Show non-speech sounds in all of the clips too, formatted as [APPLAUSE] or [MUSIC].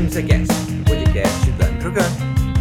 MCCast, podcast da Microcamp.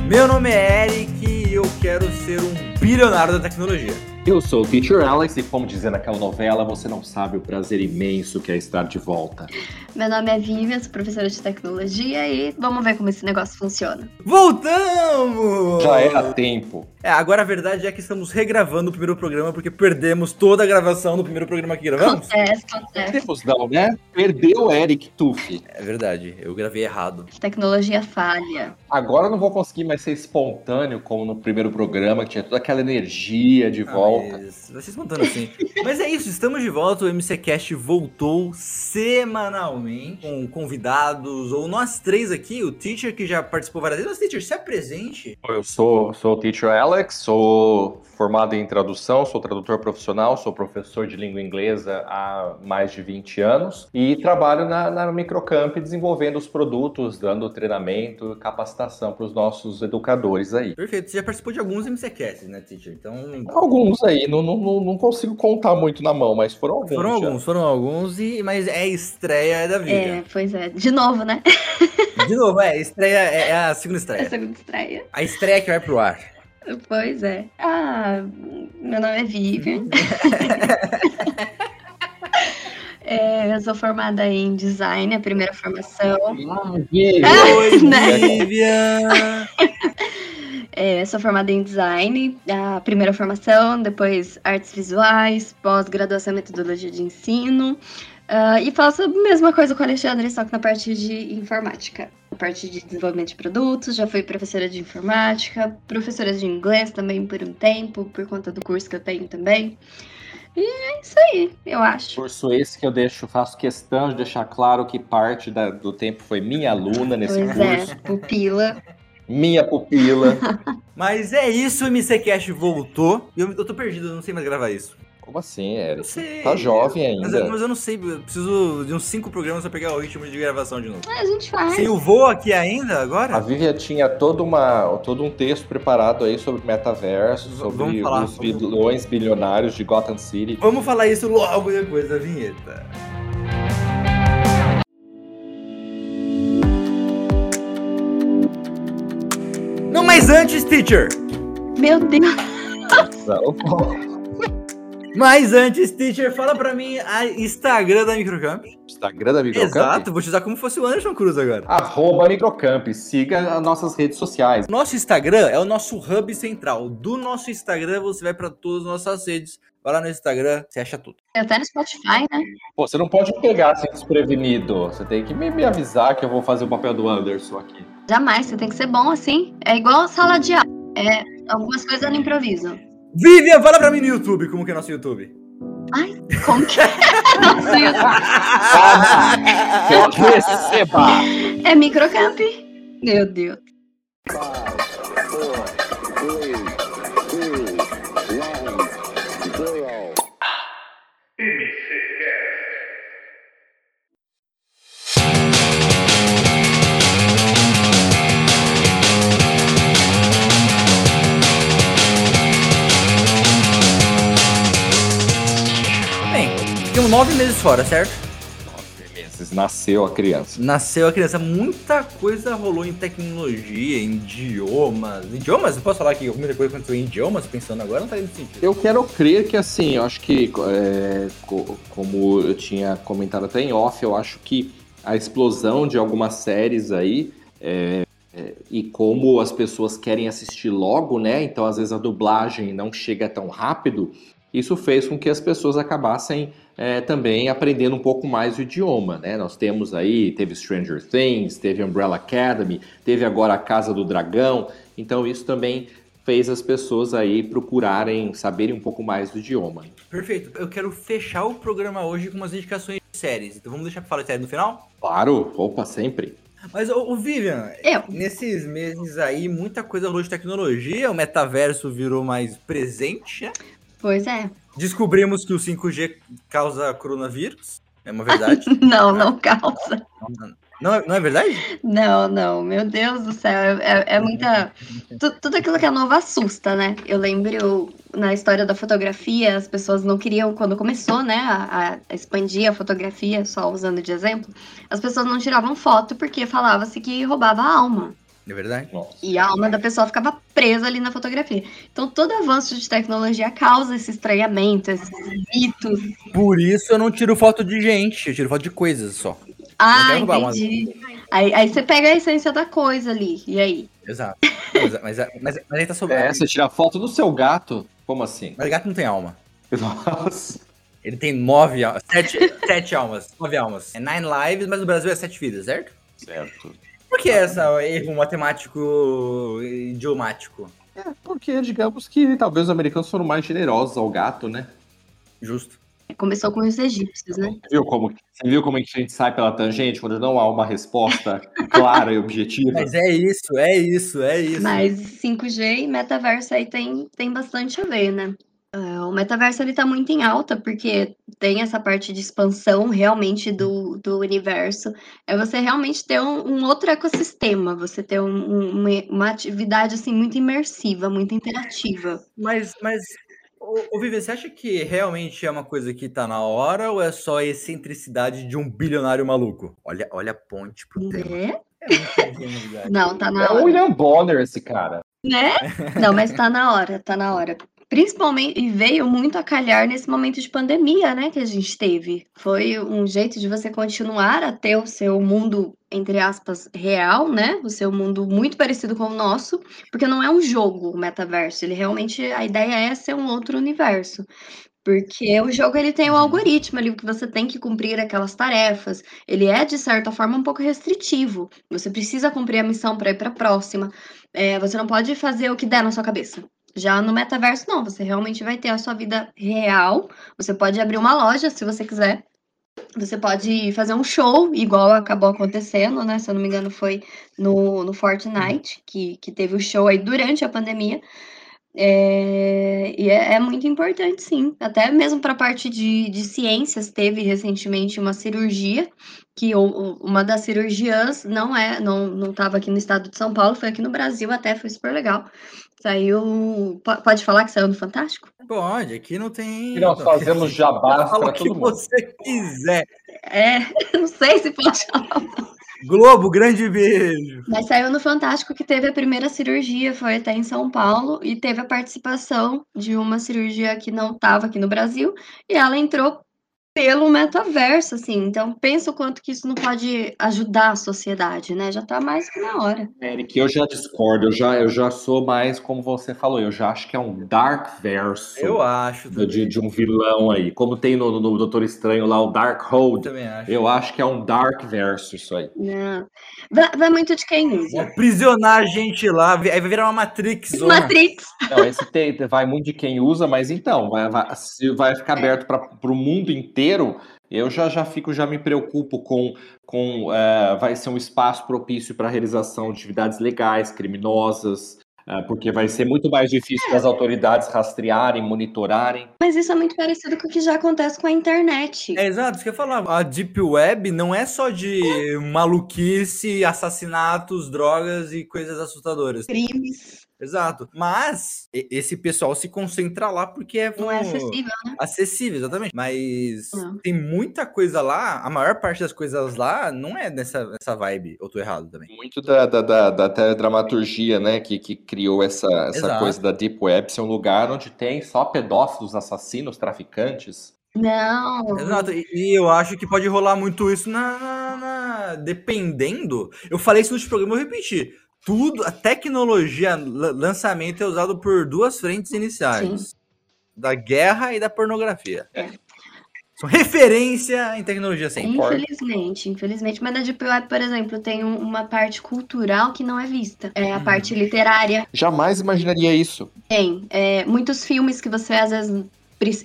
Meu nome é Eric e eu quero ser um bilionário da tecnologia. Eu sou o Teacher Alex e, como dizia naquela novela, você não sabe o prazer imenso que é estar de volta. Meu nome é Vivian, sou professora de tecnologia e vamos ver como esse negócio funciona. Voltamos! Já era tempo. É, agora a verdade é que estamos regravando o primeiro programa porque perdemos toda a gravação do primeiro programa que gravamos. Acontece, acontece. Temos não, né? Perdeu Eric Tuff. É verdade, eu gravei errado. Tecnologia falha. Agora eu não vou conseguir mais ser espontâneo como no primeiro programa, que tinha toda aquela energia de Ah, volta. ser espontâneo assim. [LAUGHS] mas é isso, estamos de volta. O MCCast voltou semanalmente com convidados, ou nós três aqui, o teacher que já participou várias vezes. Mas, teacher, se apresente. Eu sou, sou o Teacher Alex, sou formado em tradução, sou tradutor profissional, sou professor de língua inglesa há mais de 20 anos e trabalho na, na Microcamp desenvolvendo os produtos, dando treinamento e capacitação para os nossos educadores aí. Perfeito, você já participou de alguns MCCasts, né, teacher? Então. Alguns aí, não, não, não consigo contar muito na mão, mas foram alguns. Foram já. alguns, foram alguns, e, mas é a estreia da É, vida. pois é. De novo, né? De novo, é, a estreia é, é a segunda [LAUGHS] É a estreia. segunda estreia. A estreia que vai pro ar. Pois é. Ah, meu nome é Vivian. [LAUGHS] É, eu sou formada em design, a primeira formação. Oi, né? Vivian! [LAUGHS] É, sou formada em design, a primeira formação, depois artes visuais, pós-graduação em metodologia de ensino. Ah, e faço a mesma coisa com o Alexandre, só que na parte de informática. Na parte de desenvolvimento de produtos, já fui professora de informática, professora de inglês também por um tempo, por conta do curso que eu tenho também. E é isso aí, eu acho. Curso esse que eu deixo, faço questão de deixar claro que parte da- do tempo foi minha aluna nesse Pois curso, é, pupila. minha pupila. [LAUGHS] Mas é isso, o MCCast voltou. E eu, eu tô perdido, eu não sei mais gravar isso. Como assim, Eu Eric? sei. Tá jovem Mas, ainda. eu- mas eu não sei, eu preciso de uns cinco programas pra pegar o ritmo de gravação de novo. Ah, a gente faz. Sem o voo aqui ainda, A agora? Vivian tinha todo, uma, todo um texto preparado aí sobre metaverso, sobre falar, os vamos- vilões bilionários de Gotham City. Vamos falar isso logo depois da vinheta. Não, mas antes, teacher! Meu Deus. Mas antes, teacher, fala pra mim a Instagram da Microcamp. Instagram da Microcamp. Exato, vou te usar como se fosse o Anderson Cruz agora. Arroba Microcamp. Siga as nossas redes sociais. Nosso Instagram é o nosso hub central. Do nosso Instagram você vai pra todas as nossas redes. Vai lá no Instagram, você acha tudo. Até no Spotify, né? Pô, você não pode pegar assim desprevenido. Você tem que me, me avisar que eu vou fazer o papel do Anderson aqui. Jamais, você tem que ser bom assim. É igual sala de aula. É, algumas coisas eu não improviso. Vivian, fala pra mim no YouTube, como que é nosso YouTube. Ai, como que é? [LAUGHS] Nossa, eu- Receba! é microcamp. Meu Deus. Nove meses fora, certo? Nove meses, nasceu a criança. Nasceu a criança, muita coisa rolou em tecnologia, em idiomas. Idiomas? Eu posso falar que muita coisa aconteceu em idiomas, pensando agora, não tá fazendo sentido. Eu quero crer que assim, eu acho que, é, co- como eu tinha comentado até em off, eu acho que a explosão de algumas séries aí é, é, e como as pessoas querem assistir logo, né? Então às vezes a dublagem não chega tão rápido. Isso fez com que as pessoas acabassem é, também aprendendo um pouco mais o idioma, né? Nós temos aí, teve Stranger Things, teve Umbrella Academy, teve agora a Casa do Dragão. Então isso também fez as pessoas aí procurarem saberem um pouco mais do idioma. Perfeito, eu quero fechar o programa hoje com umas indicações de séries. Então vamos deixar pra falar de série no final? Claro, opa, sempre. Mas, ô, ô, Vivian, Eu. nesses meses aí, muita coisa rolou de tecnologia, o metaverso virou mais presente, né? Pois é. Descobrimos que o 5G causa coronavírus, é uma verdade. [LAUGHS] Não, não causa. Não é, não é verdade? Não, não, meu Deus do céu, é, é muita. tu- tudo aquilo que é novo assusta, né? Eu lembro na história da fotografia, as pessoas não queriam, quando começou, né, a, a expandir a fotografia, só usando de exemplo, as pessoas não tiravam foto porque falava-se que roubava a alma. É verdade? Nossa. E a alma da pessoa ficava presa ali na fotografia. Então, todo avanço de tecnologia causa esse estranhamento, esses mitos. Por isso eu não tiro foto de gente, eu tiro foto de coisas só. Ah, entendi. Aí, aí você pega a essência da coisa ali. E aí? Exato. Mas, mas, mas, mas aí tá sobre. É, você tira foto do seu gato? Como assim? Mas gato não tem alma. Nossa. Ele tem nove almas. Sete, sete almas. Nove almas. É nine lives, mas no Brasil é sete vidas, certo? Certo. Por que esse erro matemático idiomático? É, porque digamos que talvez os americanos foram mais generosos ao gato, né? Justo. Começou com os egípcios, né? Viu como, você viu como que a gente sai pela tangente quando não há uma resposta clara e objetiva? Mas é isso, é isso, é isso. Mas 5G e metaverso aí tem, tem bastante a ver, né? Ah, o metaverso ele tá muito em alta porque tem essa parte de expansão realmente do, do universo. É você realmente ter um, um outro ecossistema, você ter um- um- uma, uma atividade assim muito imersiva, muito interativa. Mas, mas ô, ô Vivi, você acha que realmente é uma coisa que tá na hora ou é só a excentricidade de um bilionário maluco? Olha, olha a ponte pro tema. Né? É muito genialidade. Não, tá na É o hora. William Bonner esse cara. Né? Não, mas tá na hora, tá na hora. Principalmente, e veio muito a calhar nesse momento de pandemia, né, que a gente teve. Foi um jeito de você continuar a ter o seu mundo, entre aspas, real, né? O seu mundo muito parecido com o nosso, porque não é um jogo o metaverso, ele realmente, a ideia é ser um outro universo. Porque o jogo ele tem um algoritmo ali que você tem que cumprir aquelas tarefas. Ele é de certa forma um pouco restritivo. Você precisa cumprir a missão para ir para a próxima. É, você não pode fazer o que der na sua cabeça. Já no metaverso, não. Você realmente vai ter a sua vida real. Você pode abrir uma loja se você quiser. Você pode fazer um show, igual acabou acontecendo, né? Se eu não me engano, foi no, no Fortnite, que, que teve o show aí durante a pandemia. É, e é, é muito importante, sim. Até mesmo para a parte de, de ciências, teve recentemente uma cirurgia que uma das cirurgiãs não é, não não estava aqui no estado de São Paulo, foi aqui no Brasil até, foi super legal. Saiu, po- pode falar que saiu no Fantástico? Pode, aqui não tem. E nós [LAUGHS] fazemos Fala para o que todo mundo. você quiser. É, [LAUGHS] não sei se pode falar. Globo, grande beijo. Mas saiu no Fantástico que teve a primeira cirurgia, foi até em São Paulo, e teve a participação de uma cirurgia que não estava aqui no Brasil, e ela entrou pelo metaverso, assim. Então, pensa o quanto que isso não pode ajudar a sociedade, né? Já tá mais que na hora. Eric, eu já discordo, eu já, eu já sou mais como você falou, eu já acho que é um dark verso Eu acho. de, de- de um vilão aí. Como tem no, no Doutor Estranho lá o Dark Eu Hold, também acho. eu acho que é um dark verso isso aí. Não. Vai, vai muito de quem usa. aprisionar a gente lá, aí vai virar uma Matrix. zona. Matrix. Não, esse tem, vai muito de quem usa, mas então, vai, vai, vai ficar aberto para o mundo inteiro, eu já, já fico, já me preocupo com, com eh, vai ser um espaço propício para a realização de atividades legais, criminosas, eh, porque vai ser muito mais difícil das autoridades rastrearem, monitorarem. Mas isso é muito parecido com o que já acontece com a internet. É exato, isso que eu falar. A Deep Web não é só de maluquice, assassinatos, drogas e coisas assustadoras. Crimes. Exato. Mas esse pessoal se concentra lá porque é, Não é acessível. acessível, exatamente. Mas Não. tem muita coisa lá, a maior parte das coisas lá não é nessa, nessa vibe. Ou tô errado também. Muito da, da, da, da teledramaturgia, né, que, que criou essa, essa Exato. coisa da Deep Web ser um lugar onde tem só pedófilos, assassinos, traficantes. Não. Exato, e, e eu acho que pode rolar muito isso na, na- na- Dependendo. Eu falei isso no último programa, eu repeti. Tudo, a tecnologia, la- lançamento é usado por duas frentes iniciais: da guerra e da pornografia. É. São referência em tecnologia sempre. Infelizmente, infelizmente. Mas na Deep Web, por exemplo, tem um- uma parte cultural que não é vista. É a Uhum. parte literária. Jamais imaginaria isso. Tem. É, muitos filmes que você às vezes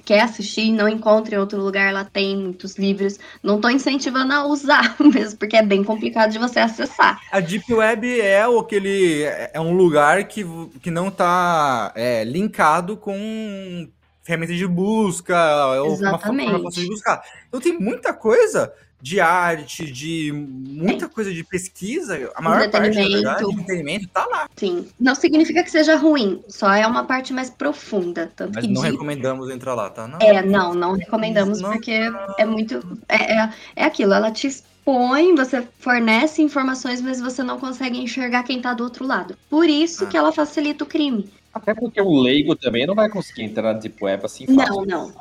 quer assistir e não encontra em outro lugar, lá tem muitos livros. Não tô incentivando a usar [LAUGHS] mesmo, porque é bem complicado de você acessar. A Deep Web é aquele. É é um lugar que, que não está linkado com ferramentas de busca ou uma Exatamente. forma de buscar. Então tem muita coisa de arte, de muita coisa de pesquisa, a maior parte, na verdade, de entretenimento, tá lá. Sim. Não significa que seja ruim, só é uma parte mais profunda. Tanto Mas que não de... recomendamos entrar lá, tá? Não. É, não, não recomendamos, não, porque não. é muito. É, é, é aquilo, ela te expõe, você fornece informações, mas você não consegue enxergar quem tá do outro lado. Por isso ah. que ela facilita o crime. Até porque o leigo também não vai conseguir entrar na Deep Web assim fácil. Não, não.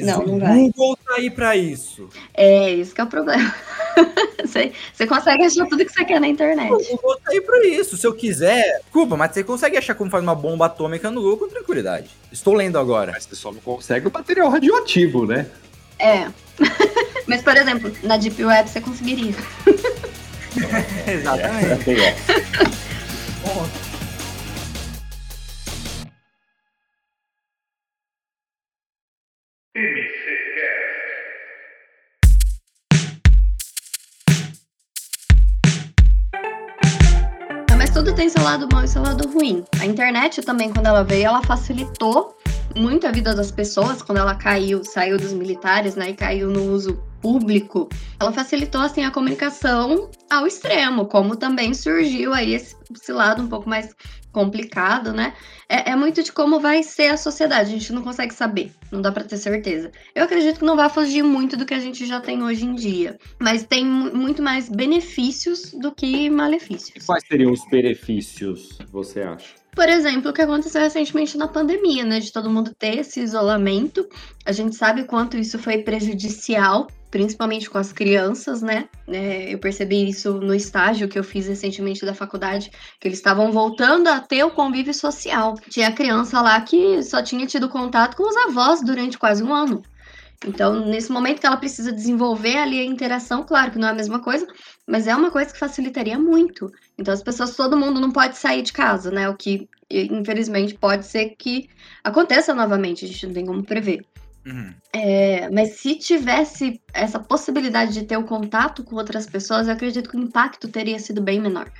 Mas não, o não Google tá aí pra isso. É, isso que é o problema. [LAUGHS] você, você consegue achar tudo que você quer na internet. O Google tá aí pra isso. Se eu quiser. Desculpa, mas você consegue achar como faz uma bomba atômica no Google com tranquilidade. Estou lendo agora. Mas você só não consegue o material radioativo, né? É. [LAUGHS] mas, por exemplo, na Deep Web você conseguiria. [LAUGHS] Exatamente. Tem seu lado bom e seu lado ruim. A internet também, quando ela veio, ela facilitou muito a vida das pessoas quando ela caiu, saiu dos militares, né, e caiu no uso público, ela facilitou assim a comunicação ao extremo, como também surgiu aí esse, esse lado um pouco mais complicado, né? É, é, muito de como vai ser a sociedade, a gente não consegue saber, não dá para ter certeza. Eu acredito que não vai fugir muito do que a gente já tem hoje em dia, mas tem muito mais benefícios do que malefícios. Quais seriam os benefícios, você acha? Por exemplo, o que aconteceu recentemente na pandemia, né? De todo mundo ter esse isolamento. A gente sabe quanto isso foi prejudicial principalmente com as crianças, né? É, eu percebi isso no estágio que eu fiz recentemente da faculdade, que eles estavam voltando a ter o convívio social. Tinha criança lá que só tinha tido contato com os avós durante quase um ano. Então, nesse momento que ela precisa desenvolver ali a interação, claro que não é a mesma coisa, mas é uma coisa que facilitaria muito. Então, as pessoas, todo mundo não pode sair de casa, né? O que, infelizmente, pode ser que aconteça novamente, a gente não tem como prever. Uhum. É, mas se tivesse essa possibilidade de ter o contato com outras pessoas, eu acredito que o impacto teria sido bem menor.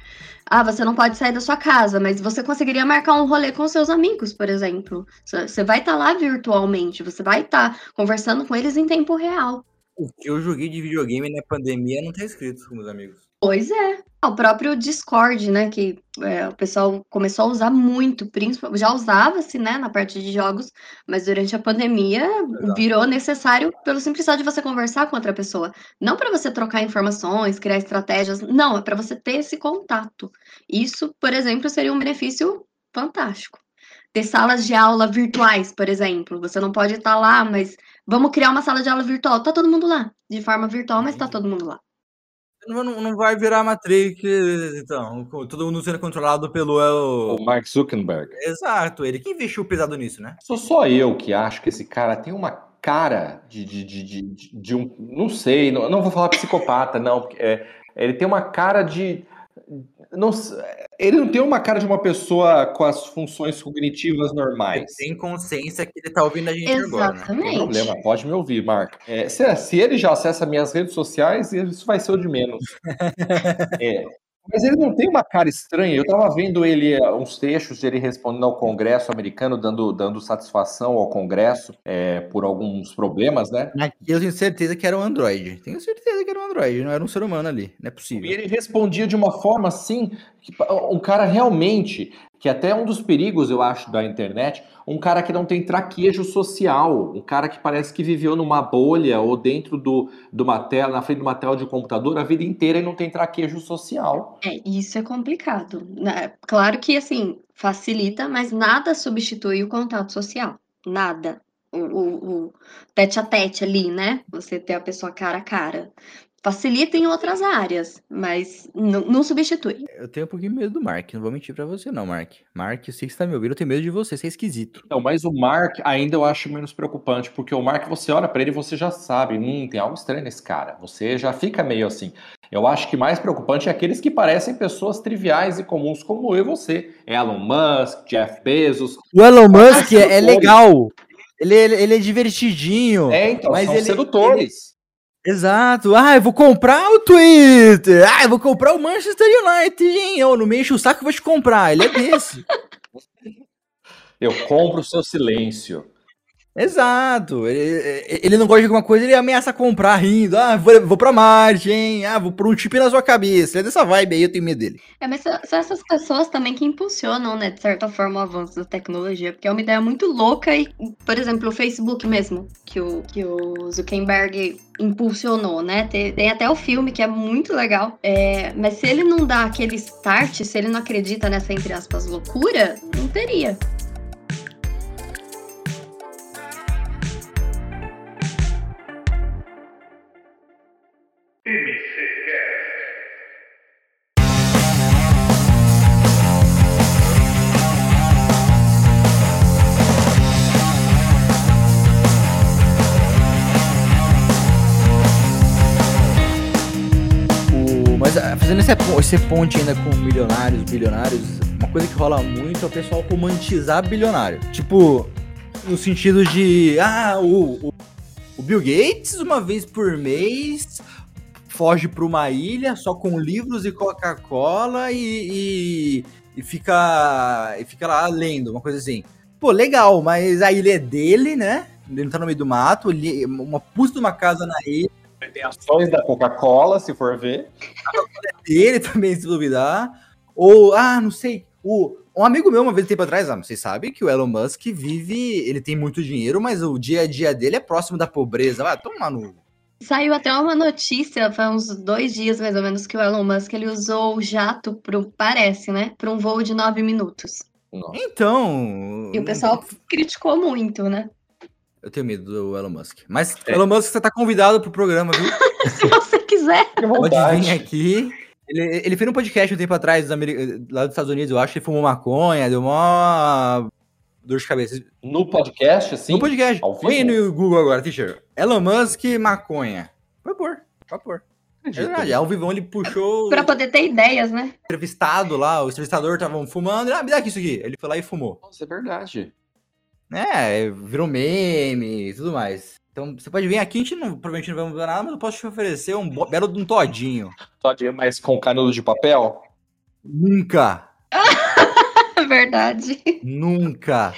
Ah, você não pode sair da sua casa, mas você conseguiria marcar um rolê com seus amigos, por exemplo. Você vai estar tá lá virtualmente, você vai estar tá conversando com eles em tempo real. O que eu joguei de videogame na pandemia não tá escrito com meus amigos. Pois é. O próprio Discord, né, que é, o pessoal começou a usar muito, principalmente, já usava-se, né, na parte de jogos, mas durante a pandemia Exato. virou necessário pelo simples fato de você conversar com outra pessoa. Não para você trocar informações, criar estratégias, não, é para você ter esse contato. Isso, por exemplo, seria um benefício fantástico. Ter salas de aula virtuais, por exemplo. Você não pode estar lá, mas vamos criar uma sala de aula virtual. Tá todo mundo lá, de forma virtual, mas tá todo mundo lá. Não, não vai virar Matrix, então. Todo mundo sendo controlado pelo. É o... Mark Zuckerberg. Exato, ele que investiu pesado nisso, né? Sou só eu que acho que esse cara tem uma cara de, de, de, de, um. Não sei, não, não vou falar psicopata, não. É, ele tem uma cara de não, ele não tem uma cara de uma pessoa com as funções cognitivas normais. Ele tem consciência que ele está ouvindo a gente Exatamente. agora. Né? Não tem problema, pode me ouvir, Marco. É, se, se, ele já acessa minhas redes sociais, isso vai ser o de menos. [LAUGHS] é, mas ele não tem uma cara estranha. Eu estava vendo ele, eh, uns textos ele respondendo ao Congresso americano, dando, dando satisfação ao Congresso é, por alguns problemas, né? Eu tenho certeza que era um Android. Tenho certeza que era um Android, não era um ser humano ali. Não é possível. E ele respondia de uma forma assim, que um cara realmente que até é um dos perigos, eu acho, da internet, um cara que não tem traquejo social, um cara que parece que viveu numa bolha ou dentro do, de uma tela, na frente de uma tela de computador a vida inteira e não tem traquejo social. É, isso é complicado. Né? Claro que, assim, facilita, mas nada substitui o contato social. Nada. O, o, o tete a tete ali, né? Você ter a pessoa cara a cara facilita em outras áreas, mas não, substitui. Eu tenho um pouquinho medo do Mark, não vou mentir para você não, Mark. Mark, eu sei que você tá me ouvindo, eu tenho medo de você, você é esquisito. Não, mas o Mark ainda eu acho menos preocupante, porque o Mark, você olha para ele e você já sabe, hum, tem algo estranho nesse cara. Você já fica meio assim. Eu acho que mais preocupante é aqueles que parecem pessoas triviais e comuns como eu e você. Elon Musk, Jeff Bezos. O Elon Musk é, é legal. Ele, ele, ele, é divertidinho. É, então, mas são ele, sedutores. Exato. Ah, eu vou comprar o Twitter. Ah, eu vou comprar o Manchester United, hein? Eu não me enche o saco, eu vou te comprar. Ele é desse. eu compro o seu silêncio. Exato. Ele, ele não gosta de alguma coisa, ele ameaça comprar rindo. Ah, vou, vou pra hein? Ah, vou pôr um chip na sua cabeça. É dessa vibe aí, eu tenho medo dele. É, mas são essas pessoas também que impulsionam, né, de certa forma, o avanço da tecnologia. Porque é uma ideia muito louca e, por exemplo, o Facebook mesmo, que o, que o Zuckerberg impulsionou, né? Tem, tem, até o filme que é muito legal. É, mas se ele não dá aquele start, se ele não acredita nessa, entre aspas, loucura, não teria. Fazendo esse, esse ponte ainda com milionários, bilionários, uma coisa que rola muito é o pessoal romantizar bilionário. Tipo, no sentido de, ah, o, o, o Bill Gates, uma vez por mês, foge para uma ilha só com livros e Coca-Cola e, e, e, fica, e fica lá lendo, uma coisa assim. Pô, legal, mas a ilha é dele, né? Ele não tá no meio do mato, uma puta de uma casa na ilha tem ações da Coca-Cola, se for ver. Ele também, se duvidar. Ou, ah, não sei. O, um amigo meu, uma vez tempo atrás, ah, vocês sabem que o Elon Musk vive. Ele tem muito dinheiro, mas o dia a dia dele é próximo da pobreza. Vai, toma no. Saiu até uma notícia, faz uns dois dias mais ou menos, que o Elon Musk ele usou o jato pro, parece, né? Para um voo de nove minutos. Nossa. Então. E o pessoal criticou muito, né? Eu tenho medo do Elon Musk. Mas, é. Elon Musk, você tá convidado pro programa, viu? [LAUGHS] Se você quiser. Pode vir aqui. Ele, ele fez um podcast um tempo atrás, lá dos Estados Unidos, eu acho, ele fumou maconha, deu uma dor de cabeça. No podcast, assim? No podcast. Põe no Google agora, teacher. Elon Musk, maconha. Vai pôr, vai pôr. É verdade, ao vivão ele puxou. Pra poder ter ideias, né? Entrevistado lá, o entrevistador tava fumando. Ah, me dá aqui isso aqui. Ele foi lá e fumou. Nossa, é verdade. É, virou meme e tudo mais. Então você pode vir aqui, a gente não, provavelmente não vai mudar nada, mas eu posso te oferecer um belo de um todinho. Todinho, mas com canudo de papel? Nunca! [LAUGHS] Verdade. Nunca.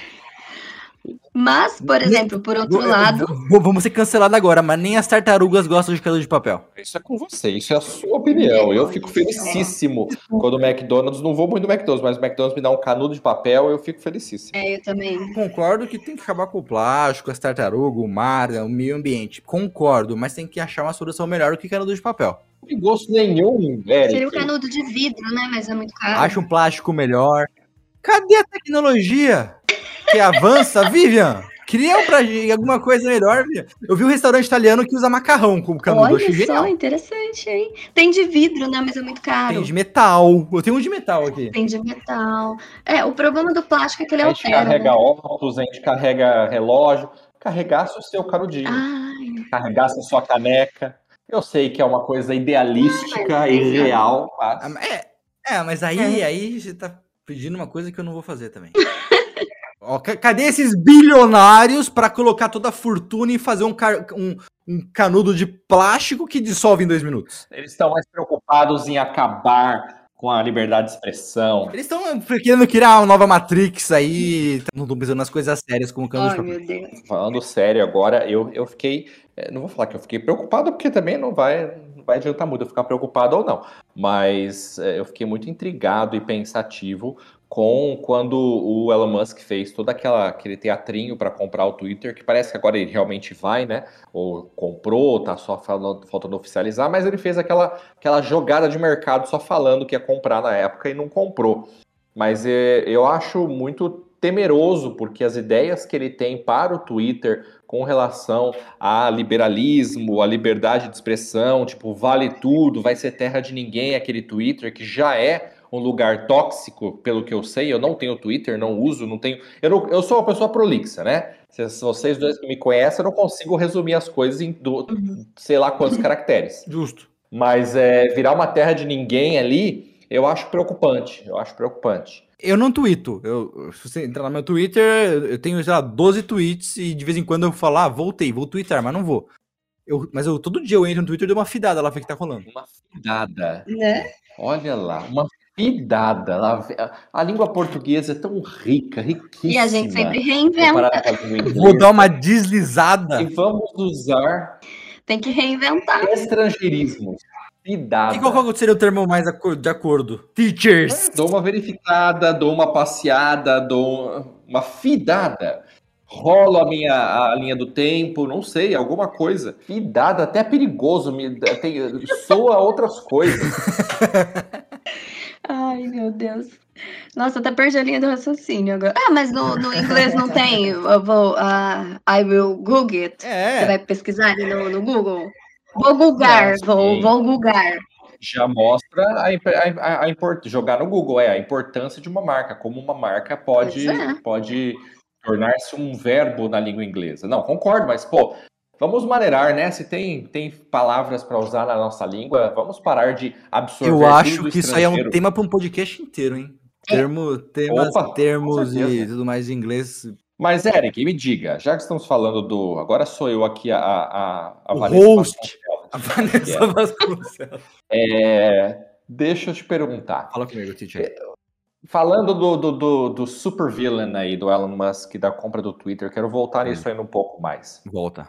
Mas, por exemplo, por outro lado. Vamos ser cancelados agora, mas nem as tartarugas gostam de canudo de papel. Isso é com você, isso é a sua opinião. Eu fico felicíssimo quando o McDonald's, não vou muito do McDonald's, mas o McDonald's me dá um canudo de papel, eu fico felicíssimo. É, eu também. Concordo que tem que acabar com o plástico, as tartarugas, o mar, o meio ambiente. Concordo, mas tem que achar uma solução melhor do que canudo de papel. Não tem gosto nenhum, velho. Seria o canudo de vidro, né? Mas é muito caro. Acha um plástico melhor. Cadê a tecnologia? que avança, Vivian. Cria pra gente alguma coisa melhor, Vivian. Eu vi um restaurante italiano que usa macarrão com canudo. Olha só, genial. interessante, hein? Tem de vidro, né? Mas é muito caro. Tem de metal. Eu tenho um de metal aqui. Tem de metal. É, o problema do plástico é que ele altera. A gente altera, carrega né? óculos, a gente carrega relógio. Carregasse o seu canudinho. Ai. Carregasse a sua caneca. Eu sei que é uma coisa idealística e real. Mas... É, é, mas aí, é. aí você tá pedindo uma coisa que eu não vou fazer também. [LAUGHS] Ó, cadê esses bilionários para colocar toda a fortuna e fazer um, um, um, canudo de plástico que dissolve em dois minutos? Eles estão mais preocupados em acabar com a liberdade de expressão. Eles estão querendo criar uma nova Matrix aí, não estão pensando nas coisas sérias como o canudo de plástico. Falando sério agora, eu, eu fiquei. Eh, não vou falar que eu fiquei preocupado, porque também não vai, vai adiantar muito eu ficar preocupado ou não. Mas é, eu fiquei muito intrigado e pensativo com quando o Elon Musk fez todo aquela, aquele teatrinho para comprar o Twitter, que parece que agora ele realmente vai, né? Ou comprou, tá só falando, faltando oficializar, mas ele fez aquela, aquela jogada de mercado só falando que ia comprar na época e não comprou. Mas é, eu acho muito temeroso, porque as ideias que ele tem para o Twitter com relação a liberalismo, a liberdade de expressão, tipo, vale tudo, vai ser terra de ninguém aquele Twitter, que já é um lugar tóxico, pelo que eu sei. Eu não tenho Twitter, não uso, não tenho. Eu, não, eu sou uma pessoa prolixa, né? Se, vocês dois que me conhecem, eu não consigo resumir as coisas em do, uhum. sei lá quantos caracteres. Justo. Mas é, virar uma terra de ninguém ali, eu acho preocupante. Eu acho preocupante. Eu não tweeto. Eu, se você entrar no meu Twitter, eu tenho, sei lá, 12 tweets e de vez em quando eu falo, ah, voltei, vou twittar, mas não vou. Eu, mas eu todo dia eu entro no Twitter e dou uma fidada lá, ver o que tá rolando. Uma fidada. Né? Olha lá, uma Fidada. A língua portuguesa é tão rica, riquíssima. E a gente sempre reinventa. Vou dar uma deslizada. E vamos usar. Tem que reinventar. Estrangeirismos. Fidada. E qual seria o termo mais de acordo? Teachers. Dou uma verificada, dou uma passeada, dou uma fidada. Rolo a minha a linha do tempo, não sei, alguma coisa. Fidada, até perigoso, me, tem, soa outras coisas. [LAUGHS] Ai, meu Deus. Nossa, até perdi a linha do raciocínio agora. Ah, mas no, no inglês não tem. Eu vou. Uh, I will Google it. É. Você vai pesquisar no, no Google? Vou googar, vou, vou googar. Já mostra a, a, a, a jogar no Google, é a importância de uma marca, como uma marca pode, é. pode tornar-se um verbo na língua inglesa. Não, concordo, mas, pô, vamos maneirar, né? Se tem, tem palavras para usar na nossa língua, vamos parar de absorver. Eu acho que isso aí é um tema para um podcast inteiro, hein? Termo, temas, Opa, termos e tudo mais em inglês. Mas, Eric, me diga, já que estamos falando do. Agora sou eu aqui a, a, a Vanessa host. A [LAUGHS] Vanessa Vasconcelos. É, deixa eu te perguntar. Fala comigo, teacher. Falando do, do, do, do super villain aí, do Elon Musk, da compra do Twitter, quero voltar nisso hum. aí um pouco mais. Volta.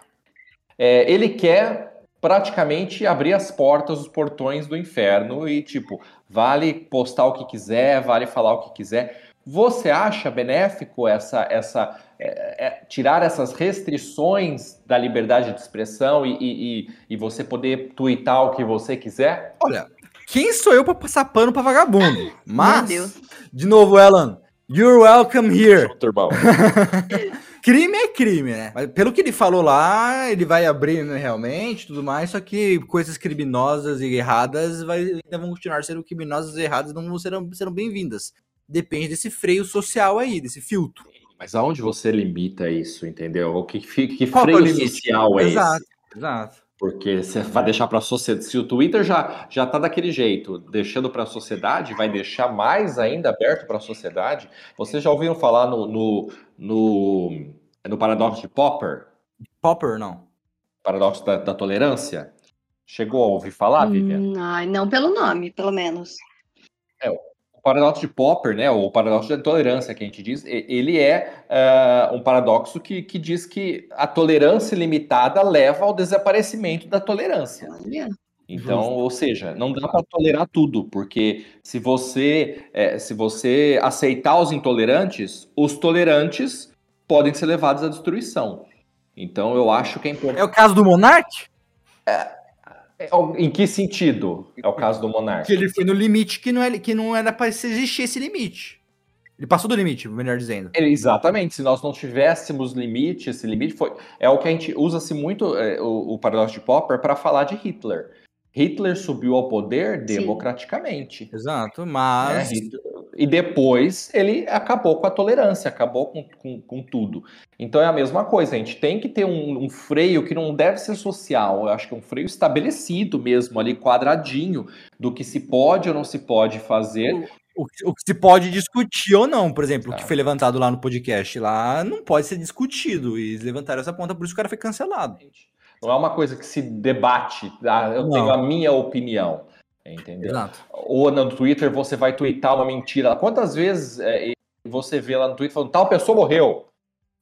É, ele quer praticamente abrir as portas, os portões do inferno e, tipo, vale postar o que quiser, vale falar o que quiser. Você acha benéfico essa, essa é, é, tirar essas restrições da liberdade de expressão e, e, e, você poder twittar o que você quiser? Olha, quem sou eu para passar pano para vagabundo? Mas, de novo, Alan, you're welcome here. [LAUGHS] crime é crime, né? Mas pelo que ele falou lá, ele vai abrir né, realmente tudo mais, só que coisas criminosas e erradas vai, ainda vão continuar sendo criminosas e erradas, não serão, serão bem-vindas. Depende desse freio social aí, desse filtro. Mas aonde você limita isso, entendeu? O que, que, que freio é social é exato, esse? Exato. Porque você vai deixar para a sociedade. Se o Twitter já já está daquele jeito, deixando para a sociedade, vai deixar mais ainda aberto para a sociedade. Vocês já ouviram falar no, no, no, no paradoxo de Popper? Popper, não. Paradoxo da, da tolerância? Chegou a ouvir falar, Vivian? Hum, ai, não pelo nome, pelo menos. É, o paradoxo de Popper, né, ou o paradoxo da tolerância que a gente diz, ele é uh, um paradoxo que, que diz que a tolerância limitada leva ao desaparecimento da tolerância. Então, Justo. ou seja, não dá para tolerar tudo, porque se você é, se você aceitar os intolerantes, os tolerantes podem ser levados à destruição. Então, eu acho que é importante. É o caso do Monark? É, é, em que sentido é o caso do Monarca? Que ele foi no limite que não, é, que não era para existir esse limite. Ele passou do limite, melhor dizendo. Exatamente. Se nós não tivéssemos limite, esse limite foi. É o que a gente usa-se muito é, o, o paradoxo de Popper para falar de Hitler. Hitler subiu ao poder democraticamente. Sim. Exato, mas. É, e depois ele acabou com a tolerância, acabou com, com, com, tudo. Então é a mesma coisa, a gente tem que ter um, um, freio que não deve ser social, eu acho que é um freio estabelecido mesmo, ali, quadradinho, do que se pode ou não se pode fazer. O, o, que se pode discutir ou não, por exemplo, o que foi levantado lá no podcast lá não pode ser discutido. E eles levantaram essa ponta, por isso o cara foi cancelado. Não é uma coisa que se debate, ah, eu não. tenho a minha opinião. Entendeu? Exato. Ou no Twitter você vai twittar uma mentira. Quantas vezes é, você vê lá no Twitter falando tal pessoa morreu,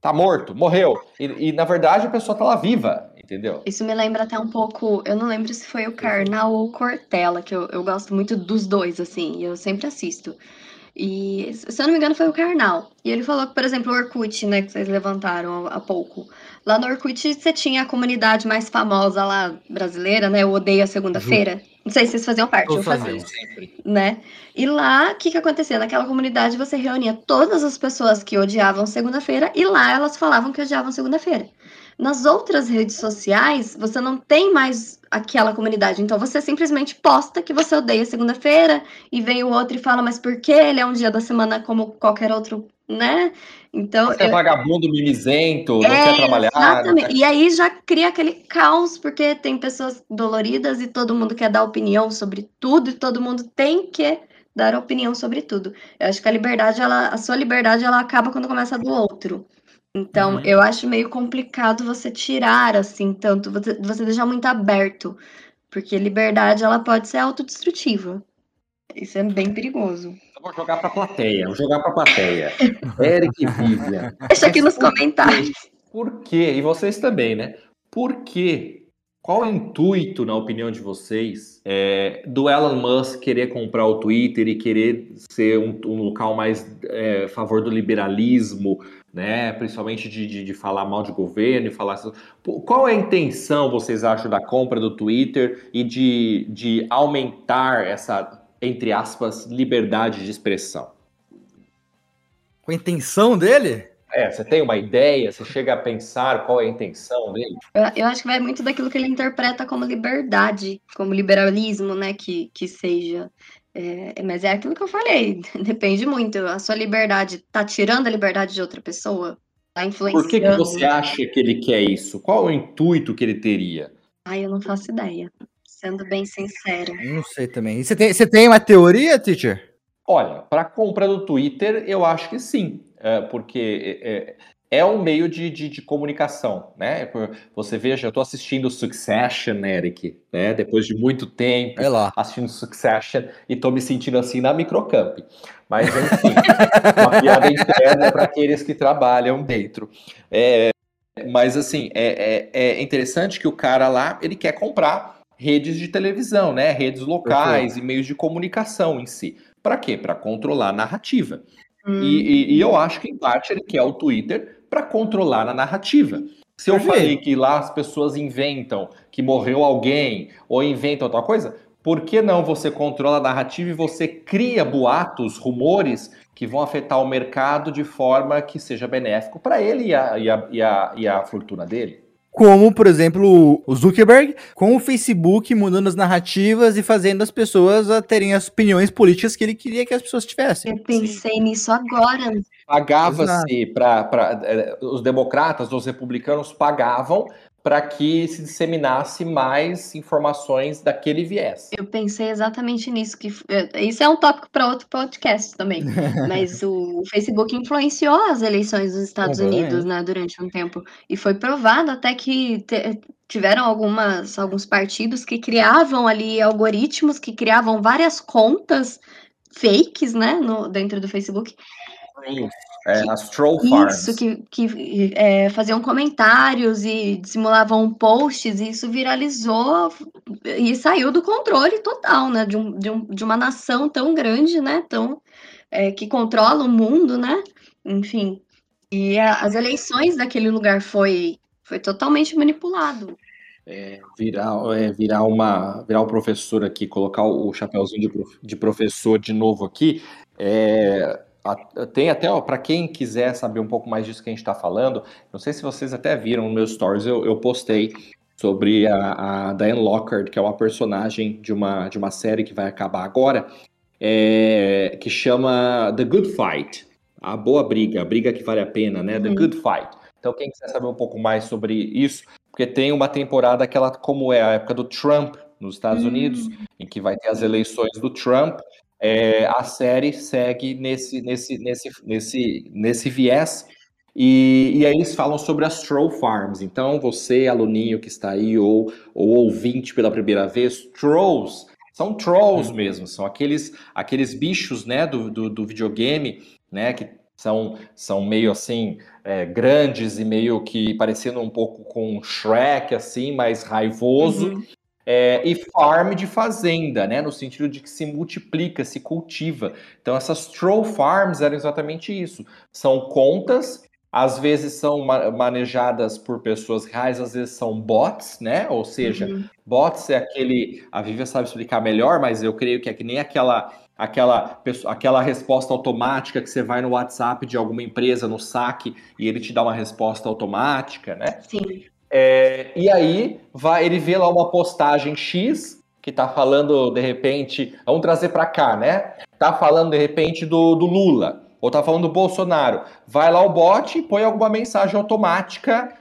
tá morto, morreu. E, e, na verdade a pessoa tá lá viva, entendeu? Isso me lembra até um pouco. Eu não lembro se foi o Karnal ou o Cortella, que eu, eu gosto muito dos dois, assim, e eu sempre assisto. E, se eu não me engano, foi o Karnal. E ele falou que, por exemplo, o Orkut, né, que vocês levantaram há pouco. Lá no Orkut você tinha a comunidade mais famosa lá brasileira, né? Eu odeio a segunda-feira. Não sei se vocês faziam parte. Eu fazia. Sempre. Né? E lá, o que, que acontecia? Naquela comunidade você reunia todas as pessoas que odiavam segunda-feira e lá elas falavam que odiavam segunda-feira. Nas outras redes sociais, você não tem mais aquela comunidade. Então você simplesmente posta que você odeia segunda-feira e vem o outro e fala, mas por que ele é um dia da semana como qualquer outro, né? Então. Você é eu... é vagabundo, mimizento, é, não quer trabalhar. Exatamente. E aí já cria aquele caos, porque tem pessoas doloridas e todo mundo quer dar opinião sobre tudo, e todo mundo tem que dar opinião sobre tudo. Eu acho que a liberdade, ela, a sua liberdade, ela acaba quando começa a do outro. Então, uhum. eu acho meio complicado você tirar, assim, tanto, você, você deixar muito aberto. Porque liberdade, ela pode ser autodestrutiva. Isso é bem perigoso. Eu vou jogar pra plateia, vou jogar pra plateia. [LAUGHS] Eric e Vivian. Deixa aqui nos comentários. Por quê? E vocês também, né? Por quê? Qual é o intuito, na opinião de vocês, é, do Elon Musk querer comprar o Twitter e querer ser um, um local mais é, a favor do liberalismo, né? Principalmente de, de, de, falar mal de governo e falar. Qual é a intenção, vocês acham, da compra do Twitter e de, de aumentar essa, entre aspas, liberdade de expressão? Com a intenção dele? É, você tem uma ideia, você chega a pensar qual é a intenção dele? Eu, eu, acho que vai muito daquilo que ele interpreta como liberdade, como liberalismo, né, que, que seja. É, mas é aquilo que eu falei, [LAUGHS] depende muito. A sua liberdade tá tirando a liberdade de outra pessoa? Tá influenciando? Por que, que você acha que ele quer isso? Qual o intuito que ele teria? Ai, eu não faço ideia, sendo bem sincera. Não sei também. E você tem, você tem uma teoria, teacher? Olha, para compra do Twitter, eu acho que sim é, porque é, é, um meio de, de, de, comunicação, né? Você veja, eu estou assistindo Succession, Eric, né? Depois de muito tempo é lá. assistindo Succession e estou me sentindo assim na microcamp. Mas enfim, [LAUGHS] uma piada interna para aqueles que trabalham dentro. É, mas assim, é, é, é, interessante que o cara lá ele quer comprar redes de televisão, né? Redes locais Perfeito. e meios de comunicação em si. Para quê? Para controlar a narrativa. Hum. E, e, e, eu acho que, em parte, ele quer o Twitter para controlar a narrativa. Se eu falei que lá as pessoas inventam que morreu alguém ou inventam outra coisa, por que não você controla a narrativa e você cria boatos, rumores que vão afetar o mercado de forma que seja benéfico para ele e a, e, a, e, a, e a fortuna dele? Como, por exemplo, o Zuckerberg, com o Facebook mudando as narrativas e fazendo as pessoas a terem as opiniões políticas que ele queria que as pessoas tivessem. Eu pensei Sim. nisso agora. Pagava-se para é, os democratas, os republicanos pagavam para que se disseminasse mais informações daquele viés. Eu pensei exatamente nisso, que isso é um tópico para outro podcast também. [LAUGHS] mas o Facebook influenciou as eleições dos Estados Unidos, né, durante um tempo, e foi provado até que te, tiveram algumas alguns partidos que criavam ali algoritmos que criavam várias contas fakes, né, no, dentro do Facebook. É, as troll farms. Isso, que, que é, faziam comentários e simulavam posts, e isso viralizou e saiu do controle total, né? De, um, de, um, de uma nação tão grande, né? Tão, é, que controla o mundo, né? Enfim. E a, as eleições daquele lugar foi, foi totalmente manipulado. É, virar, é, virar uma virar um professor aqui, colocar o, o chapéuzinho de, prof, de professor de novo aqui, é, tem até, para quem quiser saber um pouco mais disso que a gente está falando, não sei se vocês até viram no meu stories, eu, eu postei sobre a, a, Diane Lockhart, que é uma personagem de uma, de uma série que vai acabar agora, é, que chama The Good Fight, a boa briga, a briga que vale a pena, né? The uhum. Good Fight. Então, quem quiser saber um pouco mais sobre isso, porque tem uma temporada que ela, como é a época do Trump nos Estados uhum. Unidos, em que vai ter as eleições do Trump, é, a série segue nesse, nesse, nesse, nesse, nesse viés. E, e aí eles falam sobre as troll farms. Então, você, aluninho que está aí, ou, ou ouvinte pela primeira vez, trolls são trolls mesmo, são aqueles, aqueles bichos né, do, do, do videogame, né, que são, são meio assim, é, grandes e meio que parecendo um pouco com Shrek, assim, mais raivoso. Uhum é, e farm de fazenda, né? No sentido de que se multiplica, se cultiva. Então, essas troll farms eram exatamente isso. São contas, às vezes são manejadas por pessoas reais, às vezes são bots, né? Ou seja, uhum. bots é aquele. A Vivian sabe explicar melhor, mas eu creio que é que nem aquela aquela, aquela resposta automática que você vai no WhatsApp de alguma empresa no saque e ele te dá uma resposta automática, né? Sim. É, e aí vai, ele vê lá uma postagem X que tá falando de repente, vamos trazer para cá, né? Tá falando de repente do, do Lula ou tá falando do Bolsonaro. Vai lá o bot e põe alguma mensagem automática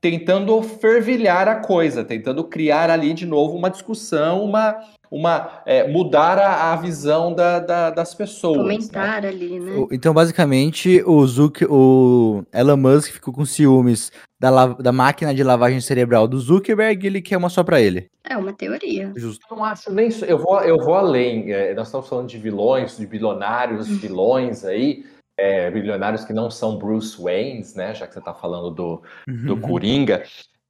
tentando fervilhar a coisa, tentando criar ali de novo uma discussão, uma, uma é, mudar a, a visão da, da, das pessoas. Comentar né? ali, né? Então, basicamente, o Zuck, o Elon Musk ficou com ciúmes da, da máquina de lavagem cerebral do Zuckerberg, ele quer uma só para ele. É uma teoria. Justo. Eu não acho nem isso. Eu vou, eu vou além. É, nós estamos falando de vilões, de bilionários, uhum. vilões aí. É, bilionários que não são Bruce Waynes, né? Já que você está falando do, do uhum. Coringa.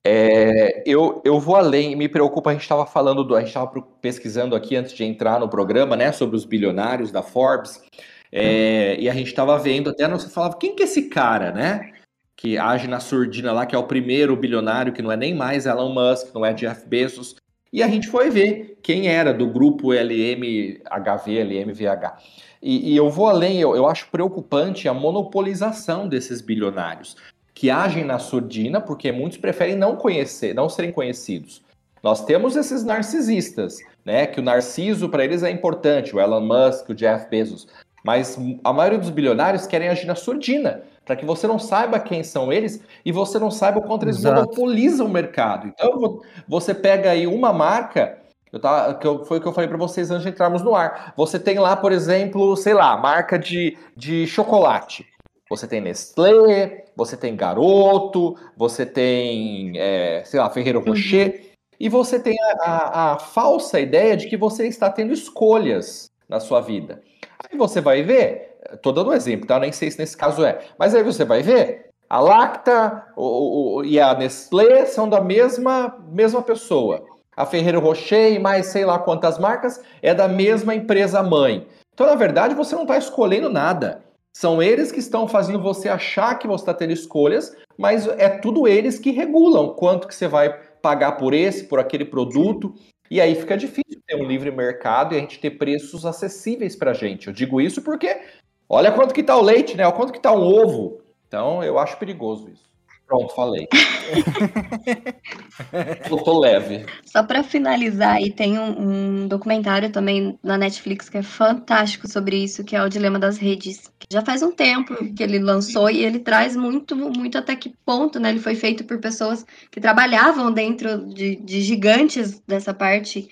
É, eu, eu vou além, me preocupa, a gente estava falando, do, a gente estava pesquisando aqui antes de entrar no programa, né, sobre os bilionários da Forbes, é, e a gente estava vendo, até você falava, quem que é esse cara, né? Que age na surdina lá, que é o primeiro bilionário, que não é nem mais Elon Musk, não é Jeff Bezos. E a gente foi ver quem era do grupo LMHV, LMVH. E, e eu vou além, eu, eu acho preocupante a monopolização desses bilionários, que agem na surdina, porque muitos preferem não conhecer, não serem conhecidos. Nós temos esses narcisistas, né? Que o narciso para eles é importante, o Elon Musk, o Jeff Bezos. Mas a maioria dos bilionários querem agir na surdina, para que você não saiba quem são eles e você não saiba o quanto eles Exato. monopolizam o mercado. Então você pega aí uma marca, eu tava, que eu, foi o que eu falei para vocês antes de entrarmos no ar. Você tem lá, por exemplo, sei lá, marca de, de chocolate. Você tem Nestlé, você tem Garoto, você tem, é, sei lá, Ferreiro uhum. Rocher, e você tem a, a, a falsa ideia de que você está tendo escolhas na sua vida. Aí você vai ver, tô dando um exemplo, tá? Nem sei se nesse caso é, mas aí você vai ver, a Lacta o, o, e a Nestlé são da mesma, mesma pessoa. A Ferreiro Rocher e mais sei lá quantas marcas é da mesma empresa mãe. Então, na verdade, você não está escolhendo nada. São eles que estão fazendo você achar que você está tendo escolhas, mas é tudo eles que regulam quanto que você vai pagar por esse, por aquele produto. E aí fica difícil ter um livre mercado e a gente ter preços acessíveis para a gente. Eu digo isso porque olha quanto que está o leite, né? Olha quanto que está um ovo. Então eu acho perigoso isso. Pronto, falei. [LAUGHS] eu tô leve. Só para finalizar, aí tem um, um, documentário também na Netflix que é fantástico sobre isso, que é o Dilema das Redes. Já faz um tempo que ele lançou e ele traz muito, muito até que ponto, né? Ele foi feito por pessoas que trabalhavam dentro de, de gigantes dessa parte